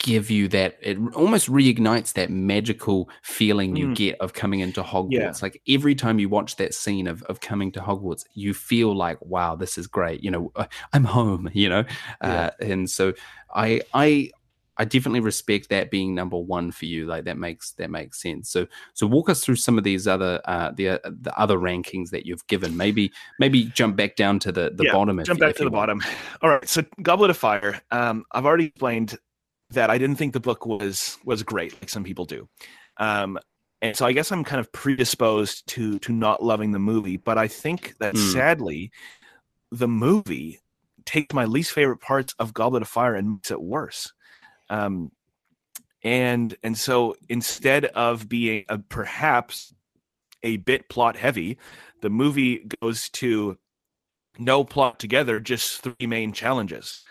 give you that it almost reignites that magical feeling you mm. get of coming into Hogwarts. Yeah. Like every time you watch that scene of, of coming to Hogwarts, you feel like, wow, this is great. You know, uh, I'm home, [LAUGHS] you know? Yeah. Uh, and so I I I definitely respect that being number one for you. Like that makes that makes sense. So so walk us through some of these other uh, the uh, the other rankings that you've given. Maybe maybe jump back down to the the yeah, bottom. Jump back to the want. bottom. [LAUGHS] All right. So Goblet of Fire. Um, I've already explained that I didn't think the book was was great, like some people do. Um, and so I guess I'm kind of predisposed to to not loving the movie. But I think that mm. sadly, the movie takes my least favorite parts of Goblet of Fire and makes it worse. Um, and and so instead of being a, perhaps a bit plot heavy, the movie goes to no plot together, just three main challenges.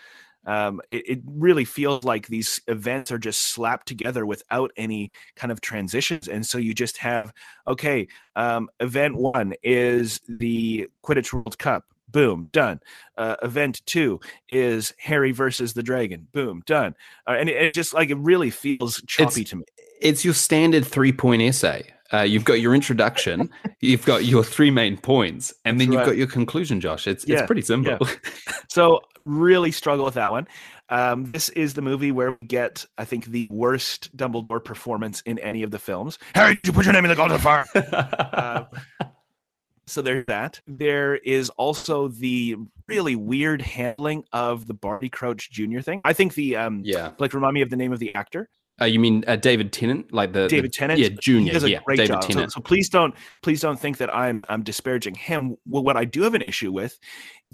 Um, it, it, really feels like these events are just slapped together without any kind of transitions. And so you just have, okay, um, event one is the Quidditch World Cup boom done uh, event two is harry versus the dragon boom done uh, and it, it, just like it really feels choppy it's, to me it's your standard three point essay uh, you've got your introduction you've got your three main points and then That's you've right. got your conclusion josh it's, yeah, it's pretty simple yeah. [LAUGHS] so really struggle with that one um, this is the movie where we get, I think, the worst Dumbledore performance in any of the films. Harry, did you put your name in the Goblet of Fire? uh, [LAUGHS] so there's that. There is also the really weird handling of the Barty Crouch Jr. thing. I think the um yeah, like remind me of the name of the actor. Uh, you mean uh, David Tennant, like the David the, Tennant? Yeah, Junior. does a yeah, great David job. Tennant. So, so, please don't, please don't think that I'm, I'm disparaging him. Well, what I do have an issue with,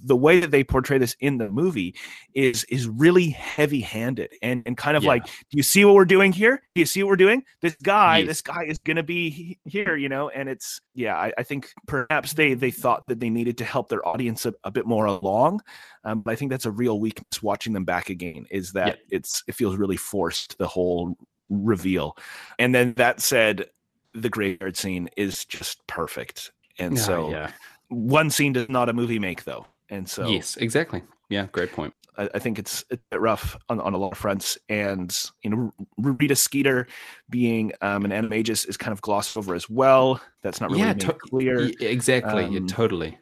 the way that they portray this in the movie is is really heavy handed and and kind of yeah. like, do you see what we're doing here? Do you see what we're doing? This guy, yes. this guy is gonna be here, you know. And it's yeah, I, I, think perhaps they they thought that they needed to help their audience a, a bit more along. Um, but I think that's a real weakness watching them back again is that yeah. it's it feels really forced the whole reveal. And then that said, the graveyard scene is just perfect. And so yeah. one scene does not a movie make though. And so Yes, exactly. Yeah, great point. I, I think it's a bit rough on, on a lot of fronts. And you know, Rita Skeeter being um, an animagus is kind of glossed over as well. That's not really yeah, to- clear. Exactly. Um, yeah, totally.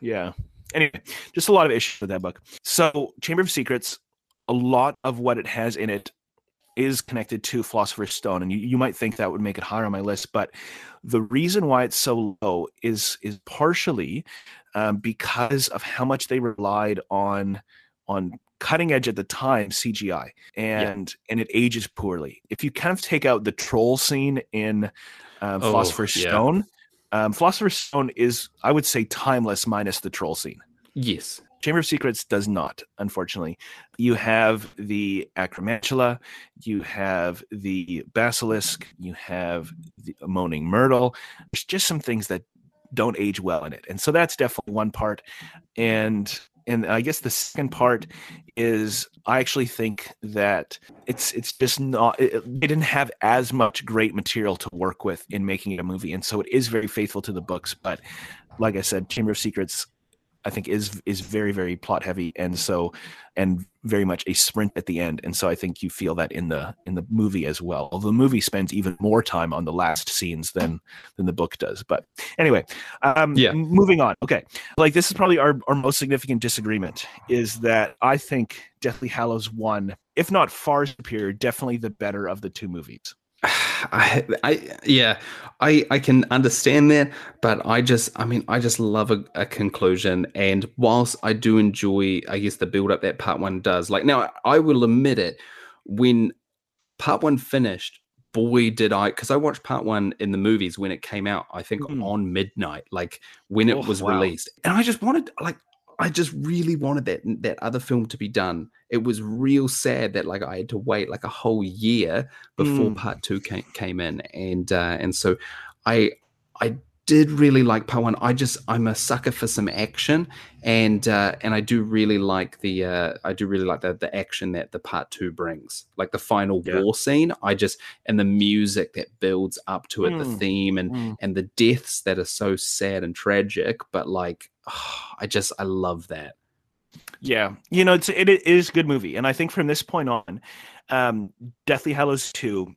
Yeah. Anyway, just a lot of issues with that book. So Chamber of Secrets, a lot of what it has in it is connected to Philosopher's Stone, and you, you might think that would make it higher on my list, but the reason why it's so low is is partially um, because of how much they relied on on cutting edge at the time CGI, and yeah. and it ages poorly. If you kind of take out the troll scene in um, oh, Philosopher's yeah. Stone, um, Philosopher's Stone is, I would say, timeless minus the troll scene. Yes. Chamber of Secrets does not, unfortunately. You have the Acromantula, you have the Basilisk, you have the Moaning Myrtle. There's just some things that don't age well in it. And so that's definitely one part. And and I guess the second part is I actually think that it's it's just not it, they didn't have as much great material to work with in making it a movie, and so it is very faithful to the books. But like I said, Chamber of Secrets I think is is very very plot heavy and so and very much a sprint at the end and so I think you feel that in the in the movie as well. Although the movie spends even more time on the last scenes than than the book does. But anyway, um, yeah. Moving on. Okay, like this is probably our our most significant disagreement is that I think Deathly Hallows one, if not far superior, definitely the better of the two movies. [SIGHS] I, I, yeah, I, I can understand that, but I just, I mean, I just love a, a, conclusion. And whilst I do enjoy, I guess, the build up that part one does, like now, I will admit it, when part one finished, boy, did I, because I watched part one in the movies when it came out, I think mm. on midnight, like when it oh, was wow. released. And I just wanted, like, I just really wanted that that other film to be done. It was real sad that like I had to wait like a whole year before mm. part two came, came in, and uh, and so I I did really like part one. I just I'm a sucker for some action, and uh, and I do really like the uh, I do really like the the action that the part two brings, like the final yeah. war scene. I just and the music that builds up to it, mm. the theme and mm. and the deaths that are so sad and tragic, but like oh, [SIGHS] I just I love that. Yeah, you know it's it, it is a good movie, and I think from this point on, um, Deathly Hallows two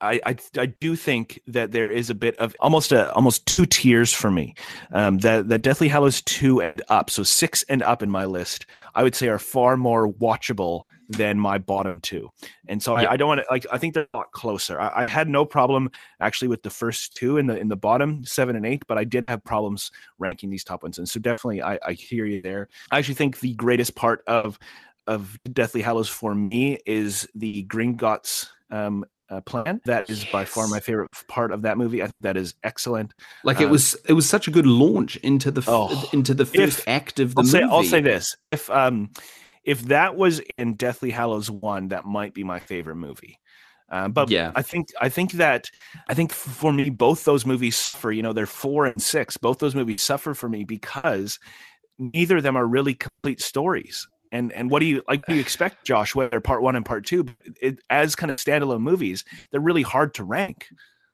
I, I, I do think that there is a bit of almost a almost two tiers for me. Um, that that Deathly Hallows two and up, so six and up in my list, I would say are far more watchable than my bottom two. And so yeah. I, I, don't want to like I think they're a lot closer. I, I, had no problem actually with the first two in the in the bottom seven and eight, but I did have problems ranking these top ones. And so definitely I, I hear you there. I actually think the greatest part of of Deathly Hallows for me is the Gringotts um, uh, plan. That is yes. by far my favorite part of that movie. I that is excellent. Like it um, was, it was such a good launch into the oh, into the first if, act of the I'll movie. Say, I'll say this: if um, if that was in Deathly Hallows one, that might be my favorite movie. Um, but yeah, I think I think that I think for me, both those movies for you know they're four and six. Both those movies suffer for me because neither of them are really complete stories. And and what do you like? Do you expect, Josh? Whether part one and part two, it, as kind of standalone movies, they're really hard to rank.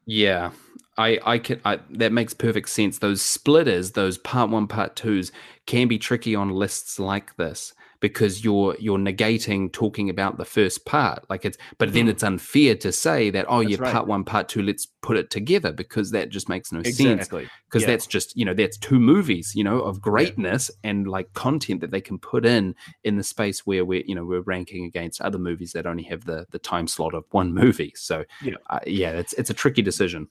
Yeah, I I can I, that makes perfect sense. Those splitters, those part one, part twos, can be tricky on lists like this because you're you're negating talking about the first part like it's but then it's unfair to say that oh that's yeah right. part one part two let's put it together because that just makes no exactly. sense because yeah. that's just you know that's two movies you know of greatness yeah. and like content that they can put in in the space where we're you know we're ranking against other movies that only have the the time slot of one movie so yeah uh, yeah it's it's a tricky decision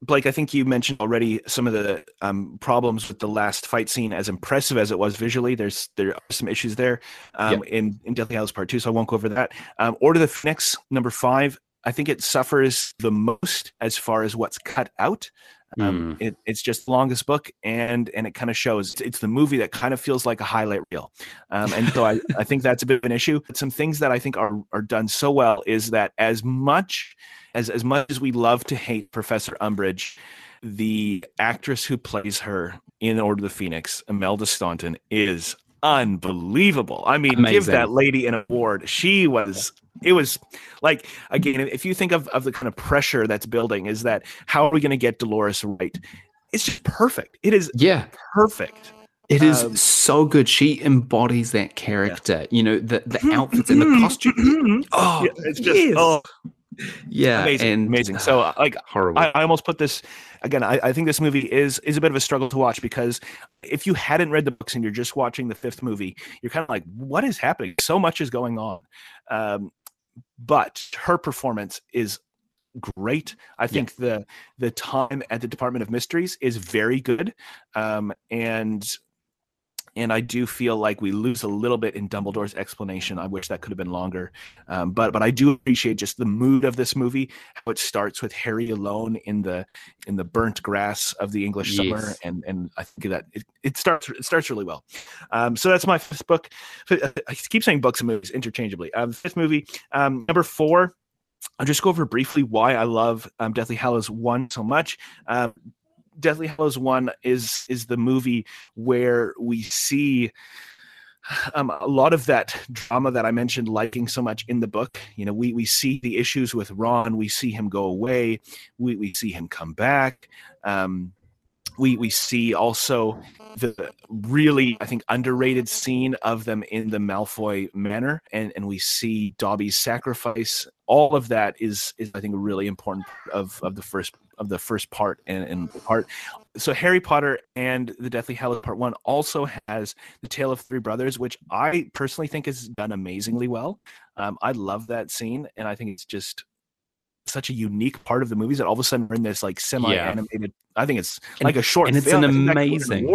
Blake, I think you mentioned already some of the um, problems with the last fight scene. As impressive as it was visually, there's there are some issues there um, yep. in in Deathly Hallows Part Two, so I won't go over that. Um, Order the Phoenix number five, I think it suffers the most as far as what's cut out. Um, mm. it, it's just the longest book, and and it kind of shows. It's the movie that kind of feels like a highlight reel, um, and so I, [LAUGHS] I think that's a bit of an issue. But some things that I think are are done so well is that as much as as much as we love to hate Professor Umbridge, the actress who plays her in Order of the Phoenix, Imelda Staunton, is unbelievable. I mean, Amazing. give that lady an award. She was it was like again, if you think of, of the kind of pressure that's building, is that how are we going to get Dolores right? It's just perfect. It is yeah perfect. It is um, so good. She embodies that character. Yeah. You know, the the mm-hmm. outfits and the mm-hmm. costume. Mm-hmm. oh, yeah, it's just yes. oh yeah, amazing, and, amazing. So, uh, like, horrible. I, I, almost put this again. I, I think this movie is is a bit of a struggle to watch because if you hadn't read the books and you're just watching the fifth movie, you're kind of like, what is happening? So much is going on. Um, but her performance is great. I think yeah. the the time at the Department of Mysteries is very good, um, and and I do feel like we lose a little bit in Dumbledore's explanation. I wish that could have been longer, um, but but I do appreciate just the mood of this movie. How it starts with Harry alone in the in the burnt grass of the English yes. summer, and and I think that it, it starts it starts really well. Um, so that's my fifth book. I keep saying books and movies interchangeably. Um, fifth movie, um, number four. I'll just go over briefly why I love um, Deathly Hallows one so much. Um, Deathly Hallows One is is the movie where we see um, a lot of that drama that I mentioned liking so much in the book. You know, we we see the issues with Ron. We see him go away. We we see him come back. Um, we we see also the really I think underrated scene of them in the Malfoy Manor, and and we see Dobby's sacrifice. All of that is is I think a really important part of of the first of the first part and, and part. So Harry Potter and the Deathly Hallows Part One also has the Tale of Three Brothers, which I personally think is done amazingly well. Um, I love that scene, and I think it's just such a unique part of the movies that all of a sudden we're in this like semi-animated. Yeah. I think it's and, like a short. And it's film. an amazing.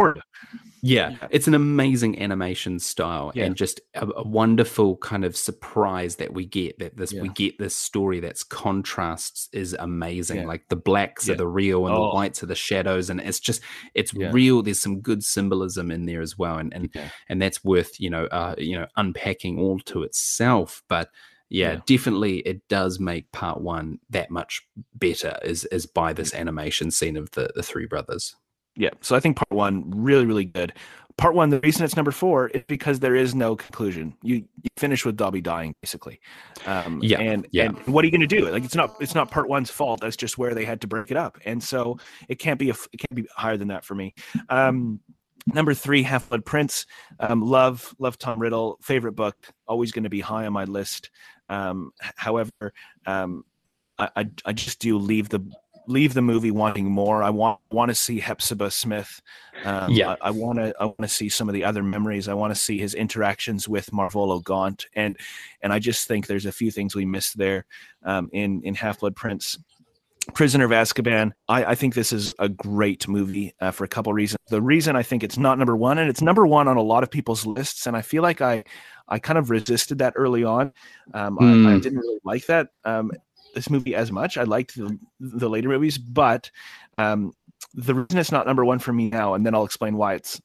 Yeah, it's an amazing animation style yeah. and just a, a, wonderful kind of surprise that we get that this yeah. we get this story that's contrasts is amazing. Like the blacks are the real and oh. the whites are the shadows, and it's just it's real. There's some good symbolism in there as well, and and and that's worth you know uh, you know unpacking all to itself. But yeah, definitely it does make part one that much better is is by this animation scene of the the three brothers. Yeah. So I think part one really, really good. Part one, the reason it's number four is because there is no conclusion. You, you finish with Dobby dying, basically. Um, yeah. And yeah. and what are you going to do? Like it's not it's not part one's fault. That's just where they had to break it up. And so it can't be a, it can't be higher than that for me. Um, number three, Half Blood Prince. Um, love love Tom Riddle. Favorite book. Always going to be high on my list. Um, however, um, I, I, I just do leave the leave the movie wanting more. I want want to see Hepzibah Smith. Um, yeah, I want to I want to see some of the other memories. I want to see his interactions with Marvolo Gaunt, and and I just think there's a few things we missed there um, in in Half Blood Prince. Prisoner of Azkaban. I, I, think this is a great movie uh, for a couple reasons. The reason I think it's not number one, and it's number one on a lot of people's lists, and I feel like I I kind of resisted that early on. Um, mm. I, I, hmm. didn't really like that. Um, this movie as much. I liked the, the later movies, but um, the reason it's not number one for me now, and then I'll explain why it's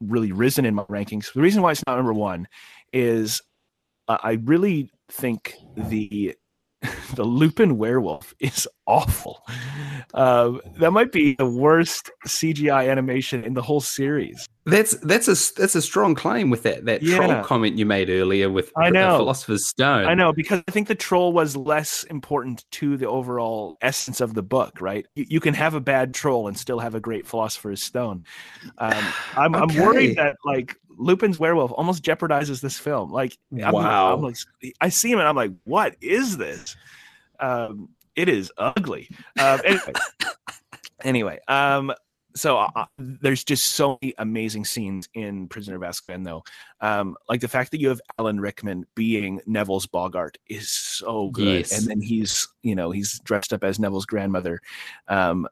really risen in my rankings. The reason why it's not number one is uh, I really think the [LAUGHS] [LAUGHS] the Lupin werewolf is awful. Um, that might be the worst CGI animation in the whole series. That's that's a that's a strong claim with that that yeah. troll comment you made earlier with I know. the Philosopher's Stone. I know because I think the troll was less important to the overall essence of the book. Right? You, you can have a bad troll and still have a great Philosopher's Stone. Um, [SIGHS] I'm, okay. I'm worried that like Lupin's werewolf almost jeopardizes this film. Like, I'm, wow, I'm like, I see him and I'm like, what is this? Um, it is ugly. Um, anyway, [LAUGHS] anyway, um, so uh, uh, there's just so many amazing scenes in Prisoner of Azkaban, though. Um, like the fact that you have Alan Rickman being Neville's Boggart is so good, yes. and then he's you know he's dressed up as Neville's grandmother. Um,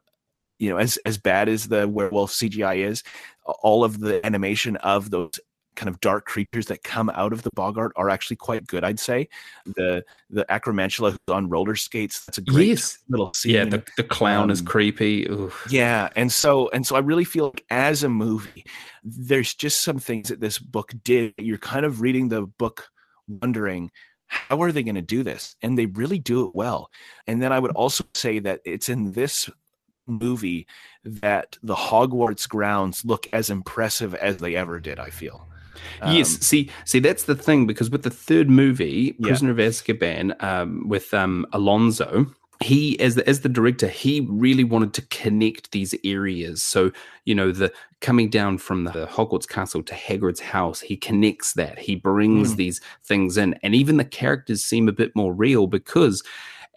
you know, as as bad as the werewolf CGI is, all of the animation of those kind of dark creatures that come out of the Boggart are actually quite good, I'd say. The the Acromantula who's on roller skates, that's a great yes. little scene. Yeah, the, the clown um, is creepy. Oof. Yeah, and so and so I really feel like as a movie, there's just some things that this book did. You're kind of reading the book wondering how are they going to do this? And they really do it well. And then I would also say that it's in this movie that the Hogwarts grounds look as impressive as they ever did, I feel. Um, yes, see, see, that's the thing because with the third movie, Prisoner yeah. of Azkaban, um, with um, Alfonso, he as the as the director, he really wanted to connect these areas. So you know, the coming down from the Hogwarts castle to Hagrid's house, he connects that. He brings mm. these things in, and even the characters seem a bit more real because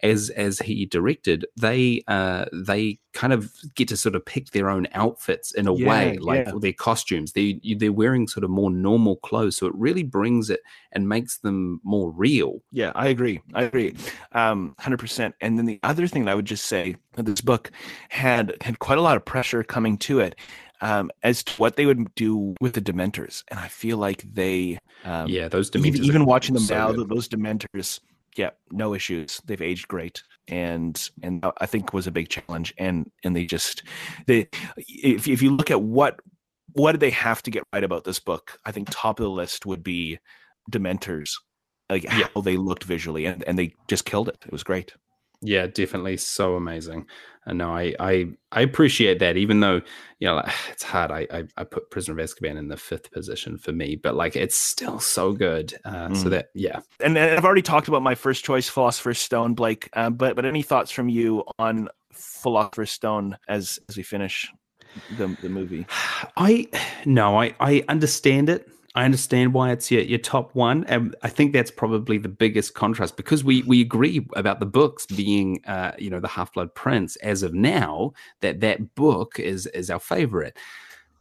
as as he directed, they uh, they kind of get to sort of pick their own outfits in a yeah, way, like yeah. their costumes. They they're wearing sort of more normal clothes, so it really brings it and makes them more real. Yeah, I agree. I agree, um, hundred percent. And then the other thing that I would just say, this book had had quite a lot of pressure coming to it. um, as to what they would do with the Dementors, and I feel like they, um, yeah, those Dementors. Even, even watching them so now, good. those Dementors, yeah, no issues. They've aged great, and and I think was a big challenge. And and they just they, if if you look at what what did they have to get right about this book, I think top of the list would be Dementors, like yeah. how they looked visually, and and they just killed it. It was great. Yeah, definitely so amazing. And no, I I I appreciate that. Even though you know like, [SIGHS] it's hard, I, I, I put Prisoner of Azkaban in the fifth position for me, but like it's still so good. Uh, mm. So that yeah. And, I've already talked about my first choice, Philosopher's Stone, Blake. Um, but but any thoughts from you on Philosopher's Stone as as we finish the the movie? [SIGHS] I [SIGHS] no, I I understand it. I understand why it's your, your top one. And I think that's probably the biggest contrast because we we agree about the books being, uh, you know, the Half Blood Prince as of now. That that book is is our favorite.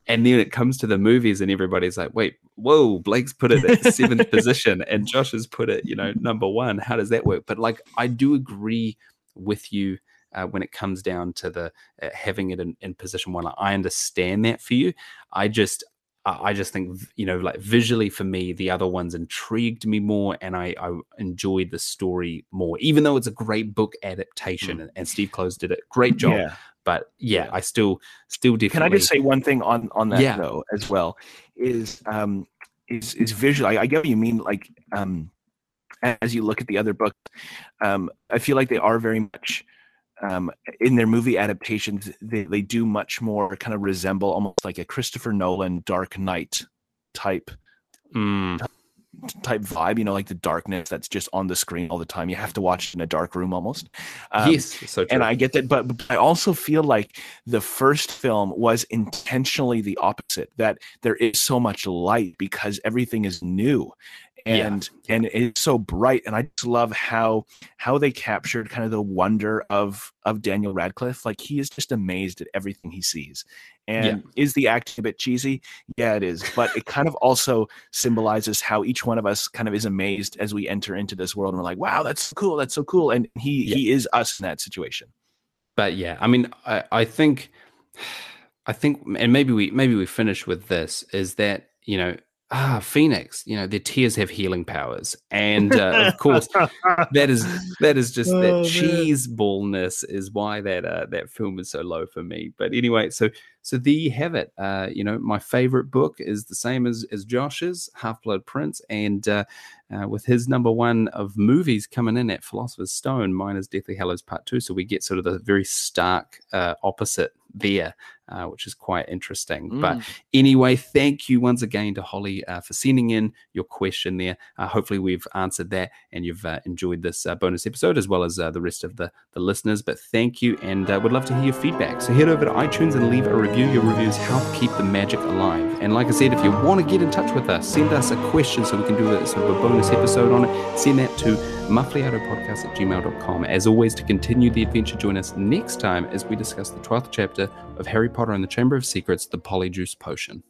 And then it comes to the movies, and everybody's like, "Wait, whoa! Blake's put it at seventh [LAUGHS] position, and Josh has put it, you know, number one. How does that work?" But like, I do agree with you uh, when it comes down to the uh, having it in, in, position one. I understand that for you. I just I just think you know, like visually for me, the other ones intrigued me more, and I, I enjoyed the story more. Even though it's a great book adaptation, mm. and, and, Steve Kloves did a great job. Yeah. But yeah, yeah, I still, still definitely. Can I just say one thing on on that yeah. though as well? Is um is is visual. I, I get what you mean. Like um, as you look at the other books, um, I feel like they are very much um, in their movie adaptations, they, they do much more kind of resemble almost like a Christopher Nolan Dark Knight type mm. type vibe. You know, like the darkness that's just on the screen all the time. You have to watch it in a dark room almost. Um, yes, so true. and I get that, but, but I also feel like the first film was intentionally the opposite. That there is so much light because everything is new and yeah. and it's so bright and i just love how how they captured kind of the wonder of of daniel radcliffe like he is just amazed at everything he sees and yeah. is the acting a bit cheesy yeah it is but it kind of also symbolizes how each one of us kind of is amazed as we enter into this world and we're like wow that's cool that's so cool and he yeah. he is us in that situation but yeah i mean i i think i think and maybe we maybe we finish with this is that you know ah phoenix you know their tears have healing powers. And uh, of course that is that is just [LAUGHS] oh, that cheese ballness is why that uh, that film is so low for me. But anyway so so there you have it. Uh, you know my favorite book is the same as as josh's half blood prince. And uh, uh, with his number one of movies coming in at philosopher's stone mine is deathly hallows part two. So we get sort of the very stark uh, opposite there uh, which is quite interesting. Mm. But anyway, thank you once again to Holly uh, for sending in your question there. Uh, hopefully, we've answered that and you've uh, enjoyed this uh, bonus episode as well as uh, the rest of the, the listeners. But thank you, and uh, would love to hear your feedback. So head over to iTunes and leave a review. Your reviews help keep the magic alive. And like I said, if you want to get in touch with us, send us a question so we can do a, sort of a bonus episode on it. Send that to muffliatopodcast at gmail.com. As always, to continue the adventure, join us next time as we discuss the 12th chapter of Harry Potter and the Chamber of Secrets, the Polyjuice Potion.